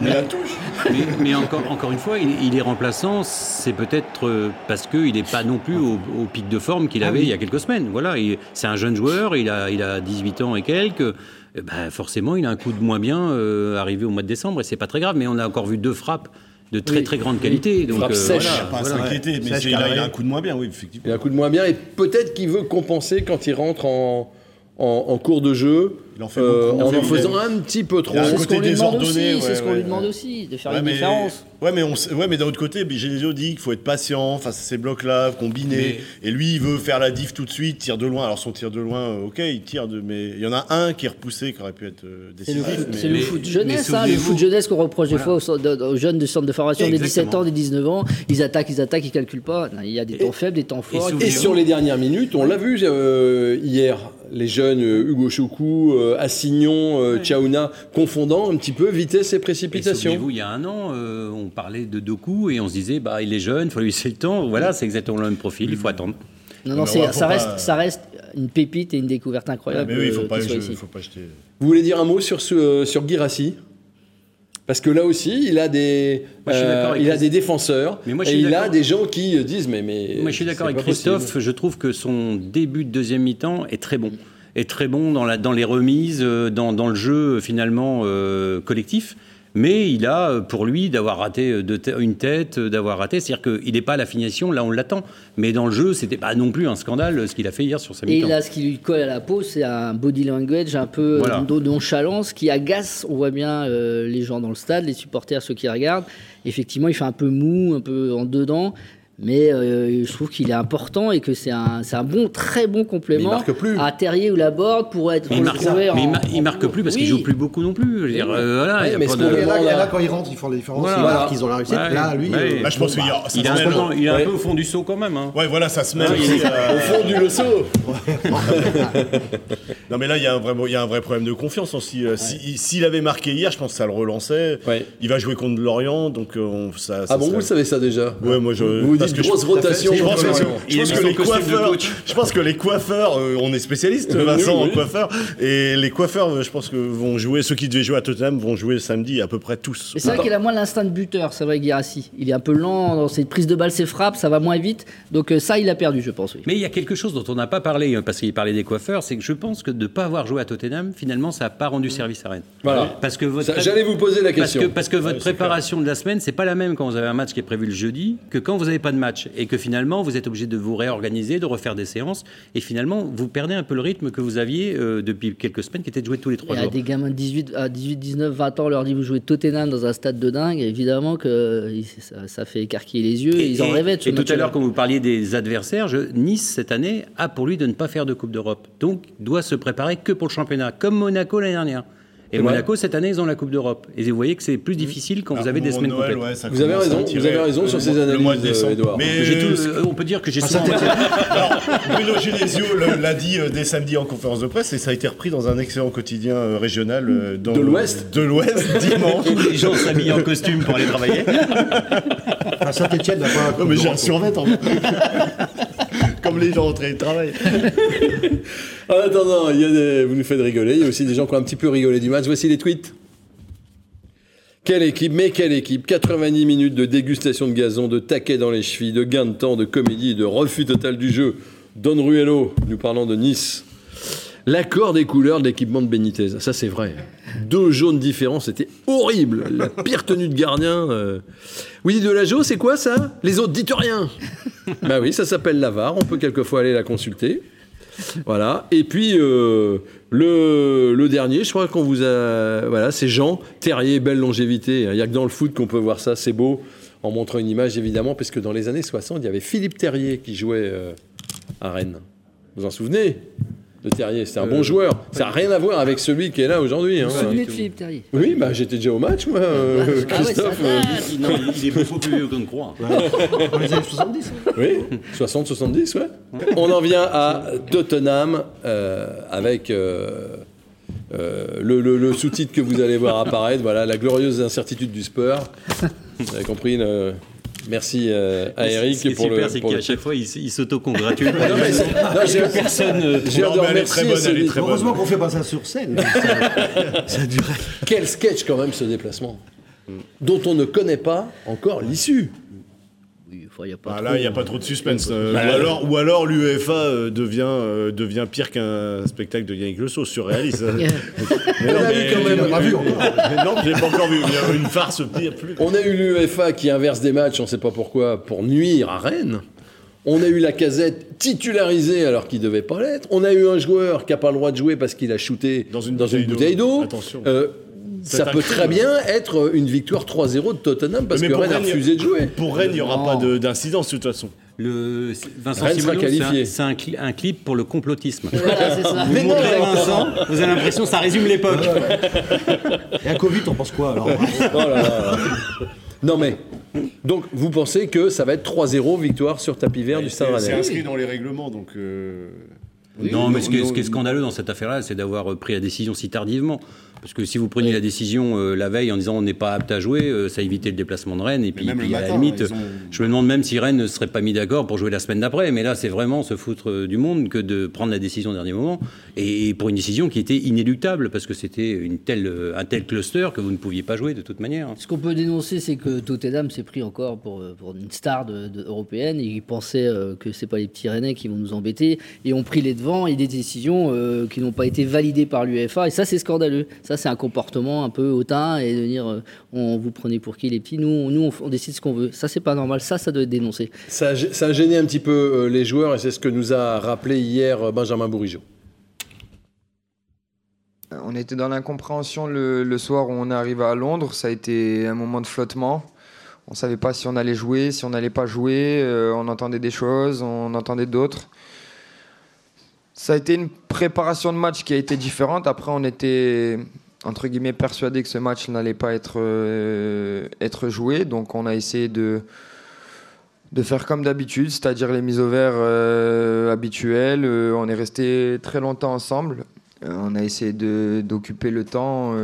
Mais, mais encore, encore une fois, il, il est remplaçant, c'est peut-être euh, parce qu'il n'est pas non plus au, au pic de forme qu'il avait il y a quelques semaines. Voilà, il- c'est un jeune joueur, il a, il a 18 ans et quelques. Eh ben, forcément, il a un coup de moins bien euh, arrivé au mois de décembre et c'est pas très grave. Mais on a encore vu deux frappes de très Oui. très grande qualité. Donc, Frappe euh, sèche. voilà, Pas à voilà. s'inquiéter, mais il a, il a un coup de moins bien, oui, il effectivement. a un coup de moins bien et peut-être qu'il veut compenser quand il rentre en, en, en cours de jeu Il en fait euh, beaucoup. en Il en en fait- faisant un petit peu trop. C'est ce côté qu'on lui demande aussi, désordonné, c'est ouais, ce qu'on ouais, lui demande aussi, de faire Ouais, une mais, différence. ouais, mais, on ouais, mais d'un autre côté, Genesio dit qu'il faut être patient face à ces blocs-là, combinés. Et lui, il veut faire la diff tout de suite, tir de loin. Alors son tir de loin, euh, ok, il tire de. Mais il y en a un qui est repoussé, qui aurait pu être euh, C'est le, décisif. c'est le foot jeunesse, hein, le foot jeunesse qu'on reproche des fois aux, jeunes de centre de formation des 17 Exactement. ans, des 19 ans. Ils attaquent, ils attaquent, ils calculent pas. Non, Il y a des temps faibles, des temps forts. Et sur les dernières minutes, on l'a vu hier, les jeunes Hugo Choukou, euh, Assignon, euh, Tchaouna, confondant un petit peu vitesse et Et précipitation. souvenez-vous, il y a un an, euh, on parlait de Doku et on se disait, bah, il est jeune, il faut lui laisser le temps. Voilà, c'est exactement le même profil, il faut attendre. Non, non, ça, pas- reste, ça reste une pépite et une découverte incroyable. Mais oui, il faut euh, pas, je- faut pas jeter. Vous voulez dire un mot sur, ce, sur Guirassi Parce que là aussi, il a des, Moi, il a des défenseurs Mais moi, et il a des gens qui disent mais mais. Moi, je suis d'accord avec Christophe. possible. Je trouve que son début de deuxième mi-temps est très bon. Est très bon dans, la, dans les remises, euh, dans, dans le jeu euh, finalement euh, collectif. Mais il a, pour lui, d'avoir raté une tête, d'avoir raté. C'est-à-dire qu'il n'est pas à la finition, là on l'attend. Mais dans le jeu, c'était pas non plus un scandale ce qu'il a fait hier sur sa Et mi-temps. là, ce qui lui colle à la peau, c'est un body language un peu Voilà. de nonchalance qui agace, on voit bien euh, les gens dans le stade, les supporters, ceux qui regardent. Effectivement, il fait un peu mou, un peu en dedans. Mais euh, je trouve qu'il est important et que c'est un, c'est un bon, très bon complément marque plus. à Terrier ou Laborde pour être il marque, mais il en- mar- il marque plus parce qu'il Oui. joue plus beaucoup non plus. Je veux dire, euh, voilà, mais ce de- là, quand ils rentrent, ils font la différence. Voilà. Ils marquent, ils ont la réussite. Ouais, là, lui, ouais. euh, Bah, je pense bon, qu'il y a- ça il est se un, peu, il est un Ouais. peu au fond du seau quand même. hein. Ouais, voilà, ça se aussi, euh, Au fond du leçon. Non, mais là, il y, a un vrai, il y a un vrai problème de confiance aussi. Euh, si- S'il avait marqué hier, je pense que ça le relançait. Il va jouer contre Lorient, donc ça. Ah bon, vous le savez ça déjà? Ouais, moi je. Parce grosse je- rotation. Je pense je pense que les coiffeurs, je pense que les coiffeurs, euh, on est spécialistes Oui, Vincent oui. en coiffeur, et les coiffeurs, je pense que vont jouer, ceux qui devaient jouer à Tottenham vont jouer samedi à peu près tous. C'est vrai qu'il a moins l'instinct de buteur, c'est vrai, Guirassi. Il est un peu lent dans ses prises de balles, ses frappes, ça va moins vite. Donc euh, ça, il a perdu, je pense. Oui. Mais il y a quelque chose dont on n'a pas parlé, hein, parce qu'il parlait des coiffeurs, c'est que je pense que de ne pas avoir joué à Tottenham, finalement, ça n'a pas rendu service à Rennes. Voilà. Parce que votre Ça, J'allais vous poser la parce question. que, parce que votre préparation de la semaine, c'est pas la même quand vous avez un match qui est prévu le jeudi que quand vous n'avez pas de match. Et que finalement, vous êtes obligé de vous réorganiser, de refaire des séances. Et finalement, vous perdez un peu le rythme que vous aviez euh, depuis quelques semaines, qui était de jouer tous les trois Et à jours. des gamins de 18, à 18, 19, 20 ans, on leur dit vous jouez Tottenham dans un stade de dingue. Évidemment que ça, ça fait écarquiller les yeux. ils en rêvaient de et tout à l'heure, quand vous parliez des adversaires, je- Nice, cette année, a pour lui de ne pas faire de Coupe d'Europe. Donc, doit se préparer que pour le championnat, comme Monaco l'année dernière. Et. Monaco, cette année, ils ont la Coupe d'Europe. Et vous voyez que c'est plus difficile quand vous avez des semaines Noël, complètes. ouais, Vous avez à raison, vous avez raison sur ces mois- Le mois de analyses, décembre. Edouard. Mais tout- euh, on peut dire que j'ai Ah, souvent- Alors, Bruno Genesio le- l'a dit euh, dès samedi en conférence de presse et ça a été repris dans un excellent quotidien euh, régional euh, dans- De l'Ouest De l'Ouest, dimanche. les gens s'habillent en costume pour aller travailler. Enfin, Saint-Etienne n'a pas. Non, mais j'ai un survêt en Comme les gens en train de travail. En attendant, il y a des- vous nous faites rigoler. Il y a aussi des gens qui ont un petit peu rigolé du match. Voici les tweets. Quelle équipe, mais quelle équipe 90 minutes de dégustation de gazon, de taquet dans les chevilles, de gain de temps, de comédie, de refus total du jeu. Don Ruello, nous parlons de Nice. L'accord des couleurs de l'équipement de Benitez, ça c'est vrai. Deux jaunes différents, c'était horrible. La pire tenue de gardien. euh. Willy Delageau, c'est quoi ça? Les autres, rien. bah oui, ça s'appelle la VAR, on peut quelquefois aller la consulter. Voilà. Et puis euh, le, le dernier, je crois qu'on vous a. Voilà, c'est Jean Terrier, belle longévité. Il n'y a que dans le foot qu'on peut voir ça, c'est beau. En montrant une image, évidemment, parce que dans les années 60, il y avait Philippe Terrier qui jouait euh, à Rennes. Vous en souvenez? De Terrier C'était un bon joueur. Ça n'a rien à voir avec celui qui est là aujourd'hui. hein. Vous vous souvenez de Philippe Terrier Oui, bah, j'étais déjà au match, moi, euh, Ah ouais, Christophe. ça euh. Non, il est beaucoup plus vieux qu'on ne croit. Dans les années 70. hein. Oui, 60-70, ouais. On en vient à Tottenham euh, avec euh, euh, le, le- le sous-titre que vous allez voir apparaître. Voilà, la glorieuse incertitude du sport. Vous avez compris le- Merci euh, à Eric Ce qui est pour super, le. c'est qu'à chaque fois, il, il s'auto-congratule. Non, mais c'est- non, j'ai personne. J'ai Non, de mais elle est très remercier bonne, elle est celui- très bonne. Heureusement qu'on fait pas ça sur scène. ça, ça a duré. Quel sketch quand même ce déplacement, dont on ne connaît pas encore l'issue. Oui, enfin, y a pas Ah, trop- là, il n'y a pas trop de suspense. euh, ou alors, ou alors l'UEFA euh, devient, euh, devient pire qu'un spectacle de Yannick Le Sceau, surréaliste. Mais non, a mais- eu quand même- On vu non, je pas encore vu. Il y a une farce pire. Plus. On a eu l'UEFA qui inverse des matchs, on ne sait pas pourquoi, pour nuire à Rennes. On a eu la casette titularisée alors qu'il ne devait pas l'être. On a eu un joueur qui n'a pas le droit de jouer parce qu'il a shooté Dans une bouteille bouteille d'eau. Attention. Euh, ça peut très bien être une victoire 3-0 de Tottenham parce Mais que pour Rennes a refusé de jouer. Pour Rennes, il n'y aura Non. pas de- d'incidence de toute façon. Le, Vincent c'est un- qualifié. c'est un, cli- un clip pour le complotisme. Voilà, c'est ça. Vous montrez Vincent, vous avez l'impression que ça résume l'époque. Et à Covid, on pense quoi alors Oh là là là. Non mais, donc vous pensez que ça va être 3-0 victoire sur tapis vert du Stade C'est c'est Rennais inscrit dans les règlements, donc. euh, non, mais ce qui, est, ce qui est scandaleux dans cette affaire-là, c'est d'avoir pris la décision si tardivement. Parce que si vous preniez la décision euh, la veille en disant on n'est pas apte à jouer, euh, ça évitait le déplacement de Rennes. Et puis, puis, à la matin, limite, ont- je me demande même si Rennes ne serait pas mis d'accord pour jouer la semaine d'après. Mais là, c'est vraiment se foutre euh, du monde que de prendre la décision au dernier moment. Et pour une décision qui était inéluctable, parce que c'était une telle, un tel cluster que vous ne pouviez pas jouer de toute manière. Ce qu'on peut dénoncer, c'est que Tottenham s'est pris encore pour, pour une star de, de- européenne. Et ils pensaient euh, que c'est pas les petits Rennais qui vont nous embêter et ont pris les devants et des décisions qui n'ont pas été validées par l'UEFA. Et ça, c'est scandaleux. Ça, c'est un comportement un peu hautain et de dire euh, on vous prenez pour qui les petits? Nous, nous, on, on décide ce qu'on veut. Ça, c'est pas normal. Ça, ça doit être dénoncé. Ça, ça a gêné un petit peu euh, les joueurs et c'est ce que nous a rappelé hier euh, Benjamin Bourigeau. On était dans l'incompréhension le, le soir où on est arrivé à Londres. Ça a été un moment de flottement. On savait pas si on allait jouer, si on n'allait pas jouer. Euh, on entendait des choses, on entendait d'autres. Ça a été une préparation de match qui a été différente. Après, on était entre guillemets persuadé que ce match n'allait pas être, euh, être joué. Donc, on a essayé de de faire comme d'habitude, c'est-à-dire les mises au vert euh, habituelles. Euh, on est resté très longtemps ensemble. On a essayé d'occuper le temps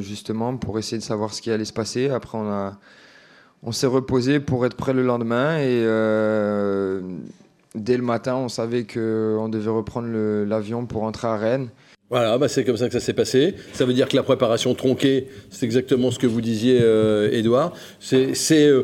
justement pour essayer de savoir ce qui allait se passer. Après, on, on s'est reposé pour être prêt le lendemain et dès le matin, on savait qu'on devait reprendre l'avion pour rentrer à Rennes. Voilà, bah c'est comme ça que ça s'est passé. Ça veut dire que la préparation tronquée, c'est exactement ce que vous disiez, euh, Edouard. C'est, c'est, euh,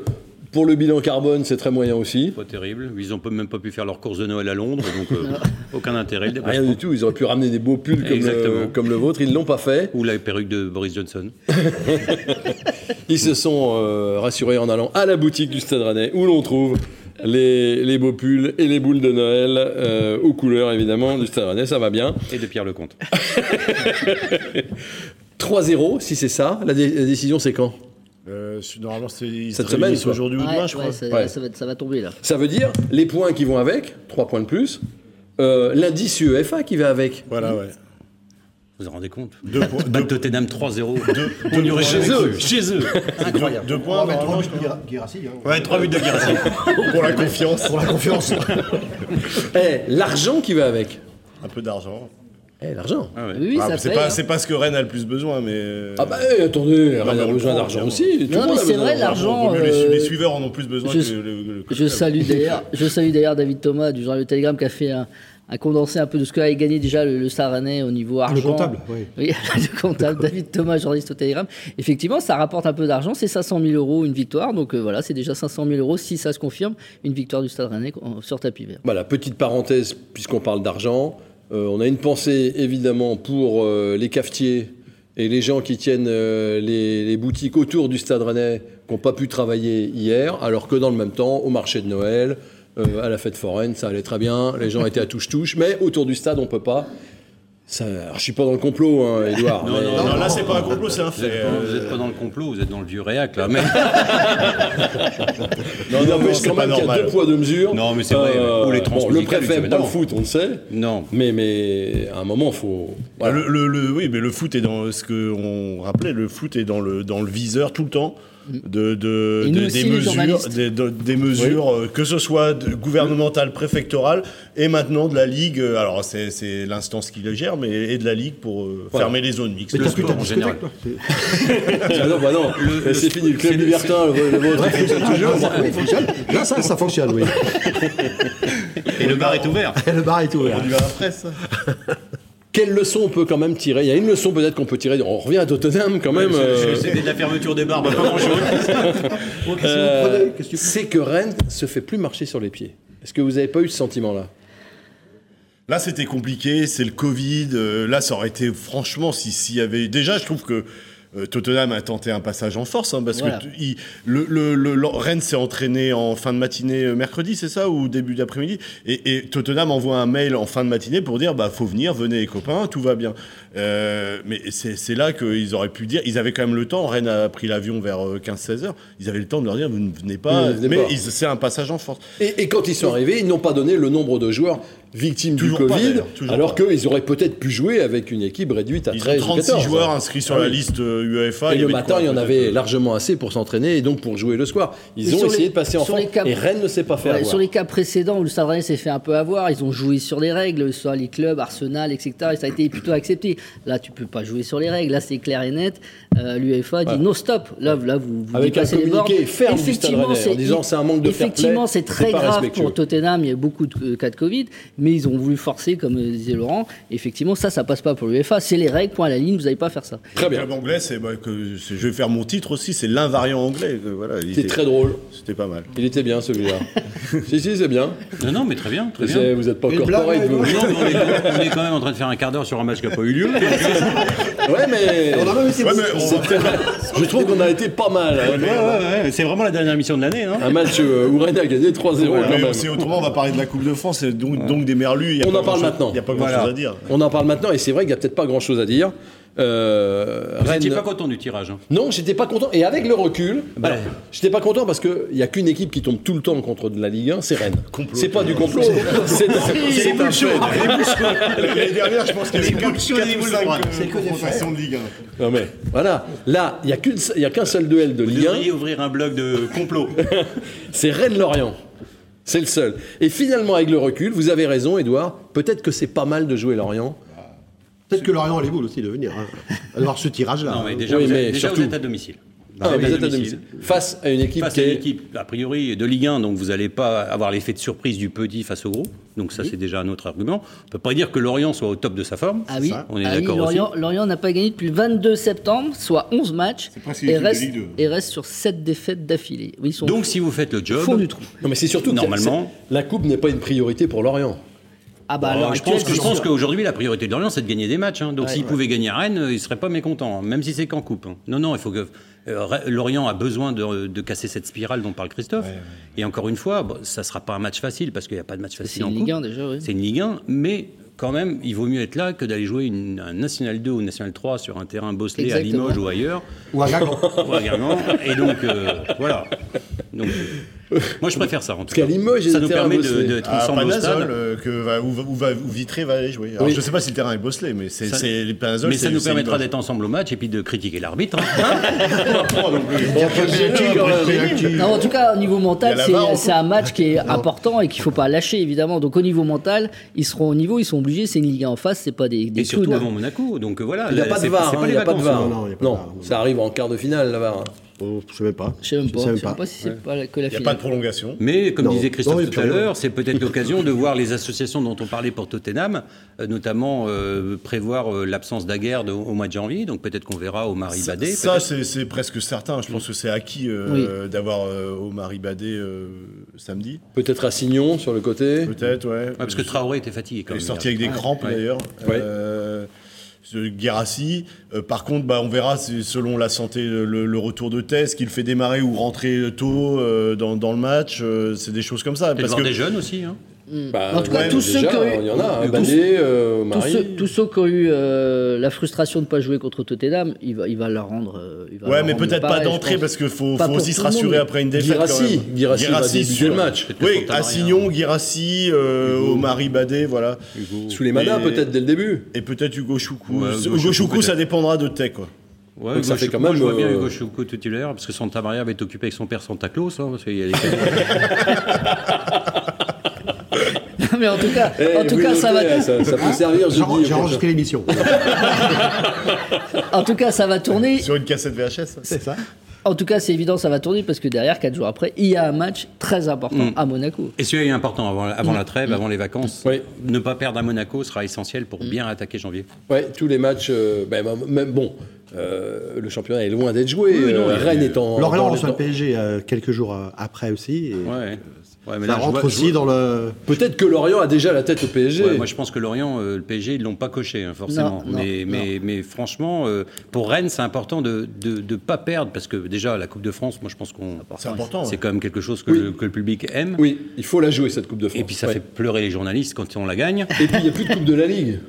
pour le bilan carbone, c'est très moyen aussi. Pas terrible. Ils n'ont même pas pu faire leur course de Noël à Londres, donc euh, aucun intérêt. Le Rien du tout. Ils auraient pu ramener des beaux pulls comme, le, comme le vôtre. Ils ne l'ont pas fait. Ou la perruque de Boris Johnson. Ils se sont euh, rassurés en allant à la boutique du Stade Rennais où l'on trouve les, les beaux pulls et les boules de Noël euh, aux couleurs évidemment du Stade Rennais. Ça va bien. Et de Pierre Lecomte. 3-0, si c'est ça. La, dé- la décision, c'est quand? Euh, normalement, c'est Cette semaine, aujourd'hui ou Ouais, demain, je ouais, crois. ça, Ouais. ça va, ça va tomber là. Ça veut dire les points qui vont avec, 3 points de plus. Euh, L'indice UEFA qui va avec. Voilà, ouais. Vous vous rendez compte Deux points. Deux- Tottenham 3-0. deux- On y aurait deux- cru. Chez eux. Incroyable. Deux points, normalement, je crois. Guérassi, hein. Ouais, trois buts de Guirassy. Pour la confiance. Pour la confiance. Eh, l'argent qui va avec. Un peu d'argent. Eh, l'argent. Ah ouais. Oui, oui, Ah, ça c'est paye, pas, hein. c'est pas ce que Rennes a le plus besoin, mais. euh, Ah bah eh, attendez, Rennes mais a besoin prend, d'argent aussi. Non, mais c'est vrai, l'argent. vaut mieux, les, euh, les suiveurs en ont plus besoin je- que le, le- le Je club. salue d'ailleurs, je salue d'ailleurs David Thomas du journal Le Télégramme qui a fait un, un condensé un peu de ce qu'a gagné déjà le, le Stade Rennais au niveau argent. Le comptable, oui. Oui, le comptable David Thomas, journaliste au Télégramme. Effectivement, ça rapporte un peu d'argent, c'est 500 000 euros une victoire, donc euh, voilà, c'est déjà 500 000 euros si ça se confirme, une victoire du Stade Rennais en- sur tapis vert. Voilà, petite parenthèse, puisqu'on parle d'argent. Euh, on a une pensée évidemment pour euh, les cafetiers et les gens qui tiennent euh, les, les boutiques autour du Stade Rennais qui n'ont pas pu travailler hier, alors que dans le même temps, au marché de Noël, euh, à la fête foraine, ça allait très bien. Les gens étaient à touche-touche, mais autour du stade, on peut pas. Ça, alors, je suis pas dans le complot, hein, Edouard. Non, mais- non, Non, là, c'est pas un complot, c'est un Vous n'êtes fait. pas, euh, vous êtes pas dans le complot, vous êtes dans le vieux réac là. Mais... Non, il non, n'empêche c'est quand pas même qu'il y a deux poids, deux mesures. Non, mais c'est vrai, ou les bon, le préfet aime pas le foot, on le sait. non. Mais, mais à un moment, faut. voilà. Le, le- le- oui, mais le foot est dans ce que on rappelait. Le foot est dans le dans le viseur tout le temps de, de- Et nous de- aussi, des les mesures, journalistes. des, de- des mesures euh, que ce soit gouvernementales, préfectorales et maintenant de la ligue. euh, Alors c'est c'est l'instance qui le gère, mais et de la ligue pour euh, Voilà. fermer les zones mixtes. Mais Le sport en général. Ah non, bah non, Le- c'est fini. Le club libertin, le, le vôtre, il fonctionne toujours. Oui, il fonctionne. Là, ça, ça fonctionne, oui. Et le bar est ouvert. Et le bar est ouvert. On y va après ça. Quelle leçon on peut quand même tirer? Il y a une leçon peut-être qu'on peut tirer. On revient à Tottenham quand même. euh, C'était de la fermeture des bars, pas grand chose. euh, Qu'est-ce que tu- c'est que Rennes se fait plus marcher sur les pieds. Est-ce que vous n'avez pas eu ce sentiment-là? Là, c'était compliqué, c'est le Covid. euh, là, ça aurait été, franchement, si- s'il y avait. Déjà, je trouve que euh, Tottenham a tenté un passage en force, hein, parce Voilà. que il- le, le- le- le- Rennes s'est entraîné en fin de matinée euh, mercredi, c'est ça, ou début d'après-midi et, et Tottenham envoie un mail en fin de matinée pour dire bah, faut venir, venez les copains, tout va bien. Euh, mais c'est là qu'ils auraient pu dire. Ils avaient quand même le temps. Rennes a pris l'avion vers 15-16 heures. Ils avaient le temps de leur dire vous ne venez pas. Venez mais c'est un passage en force. et, et quand ils sont arrivés, ils n'ont pas donné le nombre de joueurs victimes Toujours du Covid, alors qu'ils auraient peut-être pu jouer avec une équipe réduite à Ils ont 13 ou 36 14. joueurs inscrits sur Ah la oui. liste euh, UEFA. Et le matin, quoi, il y en avait euh, largement assez pour s'entraîner et donc pour jouer le soir. Ils Et ont essayé les- de passer en sur force. les cas- Et Rennes ne s'est pas Ouais, avoir. sur les cas précédents où le Stade Rennais s'est fait un peu avoir, ils ont joué sur les règles, soit les clubs, Arsenal, etc. Et ça a été plutôt accepté. Là, tu peux pas jouer sur les règles. Là, c'est clair et net. Euh, L'UEFA dit Ouais. non stop. Là, là vous, vous Avec un dépassez les communiqué ferme du Stade Effectivement, Rennais en c'est- disant c'est un manque de Effectivement, c'est très grave pour Tottenham. Il y a beaucoup de cas de Covid, mais ils ont voulu forcer, comme euh, disait Laurent. Effectivement, ça, ça passe pas pour l'UEFA. C'est les règles. Point à la ligne. Vous n'allez pas faire ça. Très Le bien. club anglais, c'est bah, que c'est- je vais faire mon titre aussi, c'est l'invariant anglais. que Voilà, il C'est était- très drôle. C'était pas mal. Il était bien celui-là. si, si, c'est bien. Non, non, mais très bien, très bien. Vous n'êtes pas correct, vous. Non, mais on, est, on est quand même en train de faire un quart d'heure sur un match qui n'a pas eu lieu. Ouais, mais. On a même été Ouais, bon. mais on- C'est très- Je trouve qu'on a été pas mal. hein. Ouais, ouais, ouais, c'est vraiment la dernière mission de l'année. Hein. Un match euh, où Rennes a gagné 3-0 Ouais, quand mais même. c'est autrement, on va parler de la Coupe de France et donc, donc des merlus. il y a On pas en parle grand-chose- maintenant. Il n'y a pas grand Voilà. chose à dire. On en parle maintenant et c'est vrai qu'il n'y a peut-être pas grand chose à dire. Euh, Vous Rennes- n'étiez pas content du tirage. hein. Non, j'étais pas content. Et avec le recul, Bah, alors, j'étais pas content parce qu'il n'y a qu'une équipe qui tombe tout le temps contre de la Ligue 1, c'est Rennes. Complot. C'est pas du complot. C'est c'est un fait. L'année dernière, je pense qu'il y avait 4 ou 5 C'est que des confrontations de Ligue 1. Non mais voilà, là, il n'y a qu'un seul duel de Vous Ligue 1, devriez ouvrir un blog de complot. c'est Rennes-Lorient. C'est le seul. Et finalement, avec le recul, vous avez raison, Edouard, peut-être que c'est pas mal de jouer Lorient. Peut-être que Lorient a les boules aussi de venir. Hein. Avoir ce tirage-là. Non, mais déjà, Oui, vous, mais êtes, déjà surtout- vous êtes à domicile. Ah, domicile. Face à une équipe Face qui à une est... équipe, a priori, de Ligue 1, donc vous n'allez pas avoir l'effet de surprise du petit face au gros. Donc ça, c'est déjà un autre argument. On ne peut pas dire que Lorient soit au top de sa forme. Ah oui, On est Ah oui, d'accord aussi. Lorient, Lorient n'a pas gagné depuis le 22 septembre, soit 11 matchs, et reste, Ligue 2. et reste sur 7 défaites d'affilée. Oui, ils sont Donc si vous faites le job, fond du trou. Non mais c'est surtout Normalement- la Coupe n'est pas une priorité pour Lorient. Ah bah alors, je pense, que- je pense qu'aujourd'hui, la priorité de Lorient, c'est de gagner des matchs. hein. Donc, s'ils ouais. pouvaient gagner à Rennes, ils ne seraient pas mécontents, hein, même si c'est qu'en coupe. hein. Non, non, il faut que. Euh, Lorient a besoin de, de casser cette spirale dont parle Christophe. Et encore une fois, bon, ça ne sera pas un match facile parce qu'il n'y a pas de match c'est facile en. Ligue 1 déjà, oui. C'est une Ligue 1, mais quand même, il vaut mieux être là que d'aller jouer une, un National 2 ou National 3 sur un terrain bosselé à. Limoges ou ailleurs. Ou à Guingamp. ou à Guingamp. Et donc, euh, voilà. Donc, euh, moi, je préfère ça, en tout cas. Limoges, ça nous permet d'être ensemble au stade. euh, que va, où, va- où va- où Vitré va aller jouer. Alors, Oui. Je ne sais pas si le terrain est bosselé, mais c'est les Panazol. Mais ça nous permettra d'être ensemble au match et puis de critiquer l'arbitre. hein. Non, en tout cas, au niveau mental, c'est un match qui est important et qu'il faut pas lâcher, évidemment. Donc, au niveau mental, ils seront au niveau, ils sont obligés. C'est une Ligue 1 en face, c'est pas des, et surtout clowns. avant Monaco. Donc euh, voilà. Il n'y a là, pas de c'est- VAR, c'est hein, il n'y a pas de. VAR. Non, ça arrive en quart de finale, la VAR. Oh, je sais même pas. Je sais même Je pas. sais même Je sais pas. pas si c'est pas la- que la Il n'y a pas de prolongation. Mais comme Non. disait Christophe tout à l'heure, c'est peut-être l'occasion de voir les associations dont on parlait pour Tottenham, euh, notamment euh, prévoir euh, l'absence d'Aguerd au, mois de janvier. Donc peut-être qu'on verra Omar Ibadé. ça, c'est presque certain. Je pense que c'est acquis euh, d'avoir euh, Omar Ibadé euh, samedi. Peut-être Assignon sur le côté. Peut-être, ouais. Ouais, parce que Traoré était fatigué quand Il est même. sorti avec des crampes Ouais. d'ailleurs. Guérassi. Euh, par contre, bah, on verra c'est selon la santé, le, le retour de Tess, qu'il fait démarrer ou rentrer tôt euh, dans, dans le match. euh, c'est des choses comme ça. Parce que des jeunes aussi. hein. Bah, En tout cas, ouais, tous ceux qui ont eu- Il y en a, hein, tous- ceux, tous ceux qui ont eu euh, la frustration de ne pas jouer contre Tottenham, il va, il va leur rendre. euh, il va Ouais, leur mais peut-être pas d'entrée parce qu'il faut, aussi se rassurer monde. après une défaite. quand Guirassi. même. Guirassi va débuter sûr. le match. Oui, Assignon, Guirassi, euh, Omar Ibadé, voilà. Sous les manas, peut-être dès le début. Et peut-être Hugo Choukou. Ouais, Hugo Hugo Choukou, ça dépendra de Tech, quoi. Ouais, Donc ça fait quand moi, même, je vois bien euh, Hugo Choukou titulaire parce que Santa Maria va être occupé avec son père Santa Claus. hein, parce qu'il y a les- mais en tout cas, Eh, en tout vous cas, notez, ça va. hein, ça, ça peut servir, je J'ai dis. j'ai enregistré l'émission. En tout cas, ça va tourner. Sur une cassette VHS. C'est ça. En tout cas, c'est évident, ça va tourner parce que derrière, quatre jours après, il y a un match très important Mm. à Monaco. Et celui-là est important avant, avant la trêve, avant les vacances. Oui. Ne pas perdre à Monaco sera essentiel pour bien attaquer janvier. Ouais, tous les matchs. euh, ben, même bon, euh, le championnat est loin d'être joué. Oui, non, euh, Rennes est en. Lorient reçoit le PSG euh, quelques jours après aussi. et Ouais. Ouais, mais ça là, rentre vois- aussi vois- dans le. Peut-être que Lorient a déjà la tête au PSG. Ouais, moi, je pense que Lorient, euh, le PSG, ils l'ont pas coché, hein, forcément. Non, non, mais, non. mais, mais franchement, euh, pour Rennes, c'est important de ne de, de pas perdre, parce que déjà, la Coupe de France, moi, je pense qu'on C'est important. c'est ouais. quand même quelque chose que, Oui. le, que le public aime. Oui, il faut la jouer cette Coupe de France. Et puis ça Ouais. fait pleurer les journalistes quand on la gagne. Et puis il n'y a plus de Coupe de la Ligue.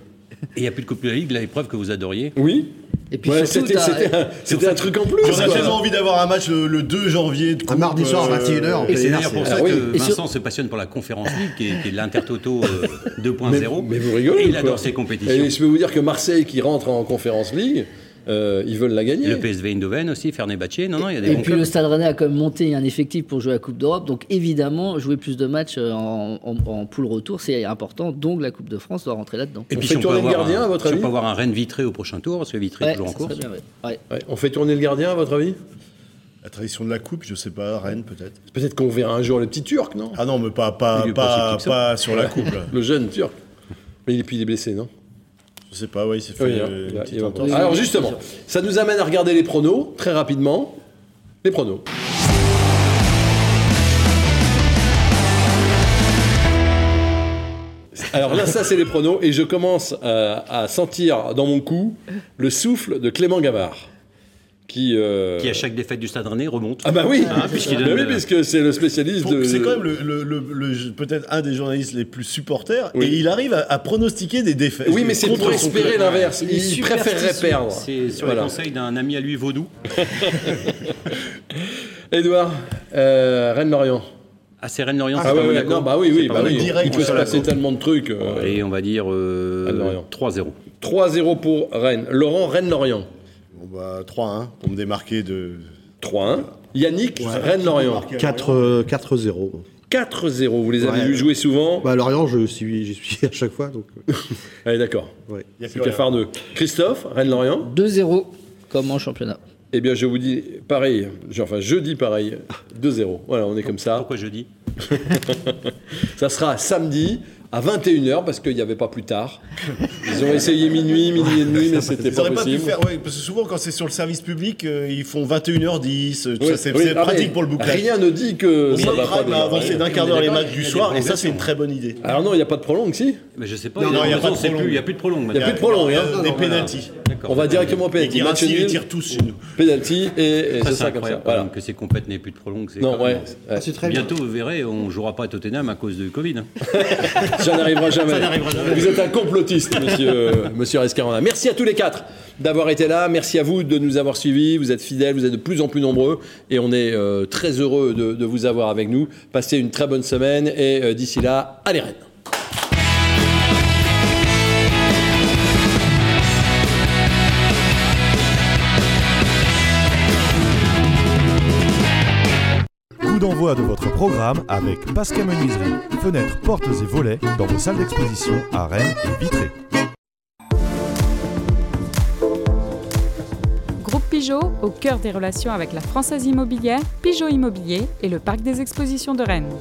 Et il n'y a plus de Coupe de la Ligue, l'épreuve que vous adoriez. Oui. Et puis Ouais, surtout, c'était c'était un, c'était un truc en plus. On a quoi. tellement envie d'avoir un match le, le 2 janvier. de Un mardi soir, euh, 21h. Et c'est d'ailleurs pour ça oui. que sur- Vincent se passionne pour la Conférence League, qui est, qui est l'Intertoto euh, 2.0. Mais, mais vous rigolez Et il quoi. adore ces compétitions. Et je peux vous dire que Marseille qui rentre en Conférence League, euh, ils veulent la gagner. Le PSV Eindhoven aussi, Fenerbahçe, non, non, il y a des Et bons puis clubs. le Stade Rennais a quand même monté un effectif pour jouer la Coupe d'Europe. Donc évidemment, jouer plus de matchs euh, en, en, en poule retour, c'est important. Donc la Coupe de France doit rentrer là-dedans. Et On puis fait si on peut tourner le gardien, un- à votre si on avis peut avoir un Rennes Vitré au prochain tour, parce que Vitré est Ouais, toujours en course. bien, ouais. Ouais. Ouais, On fait tourner le gardien, à votre avis La tradition de la coupe, je sais pas, Rennes peut-être. Peut-être qu'on verra un jour le petit Turc, non Ah non, mais pas, pas, est pas pas, sur la coupe. Là. Le jeune Turc. Mais il est, puis il est blessé, non Je sais pas, ouais, il s'est fait Oui, hein, une petite entorse. Alors justement, ça nous amène à regarder les pronos, très rapidement. Les pronos. Alors là, ça, c'est les pronos, et je commence euh, à sentir dans mon cou le souffle de Clément Gavard. Qui, euh, Qui, à chaque défaite du Stade Rennais, remonte. Ah bah oui, Hein, puisqu'il Bah donne oui, le- puisque c'est le spécialiste de... C'est quand même le, le- le- le- peut-être un des journalistes les plus supporters Oui. et il arrive à, à pronostiquer des défaites. Oui, mais c'est pour espérer l'inverse. Il Il préférerait perdre. C'est sur Voilà. les conseils d'un ami à lui, Vaudou. Edouard, euh, Rennes-Lorient. Ah, c'est Rennes-Lorient, Ah c'est ouais, pas ouais, non, bah oui, oui, bah oui. Direct Il peut se passer tellement de trucs. euh, Et on va dire euh, Rennes-Lorient. 3-0. 3-0 pour Rennes. Laurent, Rennes-Lorient. Bon, bah, 3-1 pour me démarquer de. 3-1. Yannick, Rennes-Lorient. 4, euh, 4-0. 4-0. Vous les avez Ouais. vus jouer souvent? Bah, Lorient, je suis, j'y suis à chaque fois. Donc, euh, Allez, d'accord. ouais. Il y a C'est cafardeux. Christophe, Rennes-Lorient. 2-0 comme en championnat. Eh bien, je vous dis pareil. Enfin, je dis pareil. 2-0. Voilà, on est comme ça. Pourquoi je dis? Ça sera samedi à 21h parce qu'il n'y avait pas plus tard. Ils ont essayé minuit, minuit et demi, mais c'était Ils pas pas pu faire, ouais, parce que souvent quand c'est sur le service public, euh, ils font 21h10, euh, Oui, ça, c'est oui, ah, pratique pour le bouclage. Rien ne dit que ça va pas Prime a démarrer. avancé d'un quart d'heure les matchs du soir, et ça c'est une très bonne idée. Alors non, il n'y a pas de prolongue, si Mais Je sais pas, Non, il y non, a, plus- il y a plus de prolongue Il n'y a plus de prolongue. Il y a hein. des pénalties. On va directement au pénalty. Match nul, tire tous chez nous. pénalty et, c'est ça comme ça. que ces compètes n'aient plus de prolongue. c'est Non, ouais. ouais. c'est très bien. Bientôt, vous verrez, on jouera pas à Tottenham à cause du Covid. hein. Ça n'arrivera jamais. Vous êtes un complotiste, monsieur, monsieur Escaranda. Merci à tous les quatre d'avoir été là. Merci à vous de nous avoir suivis. Vous êtes fidèles, vous êtes de plus en plus nombreux et on est euh, très heureux de, de vous avoir avec nous. Passez une très bonne semaine et euh, d'ici là, allez Rennes. Coup d'envoi de votre programme avec Pascal Menuiserie, fenêtres, portes et volets dans vos salles d'exposition à Rennes et Vitré. Pigeot, au cœur des relations avec la Française Immobilière, Pigeot Immobilier et le Parc des Expositions de Rennes.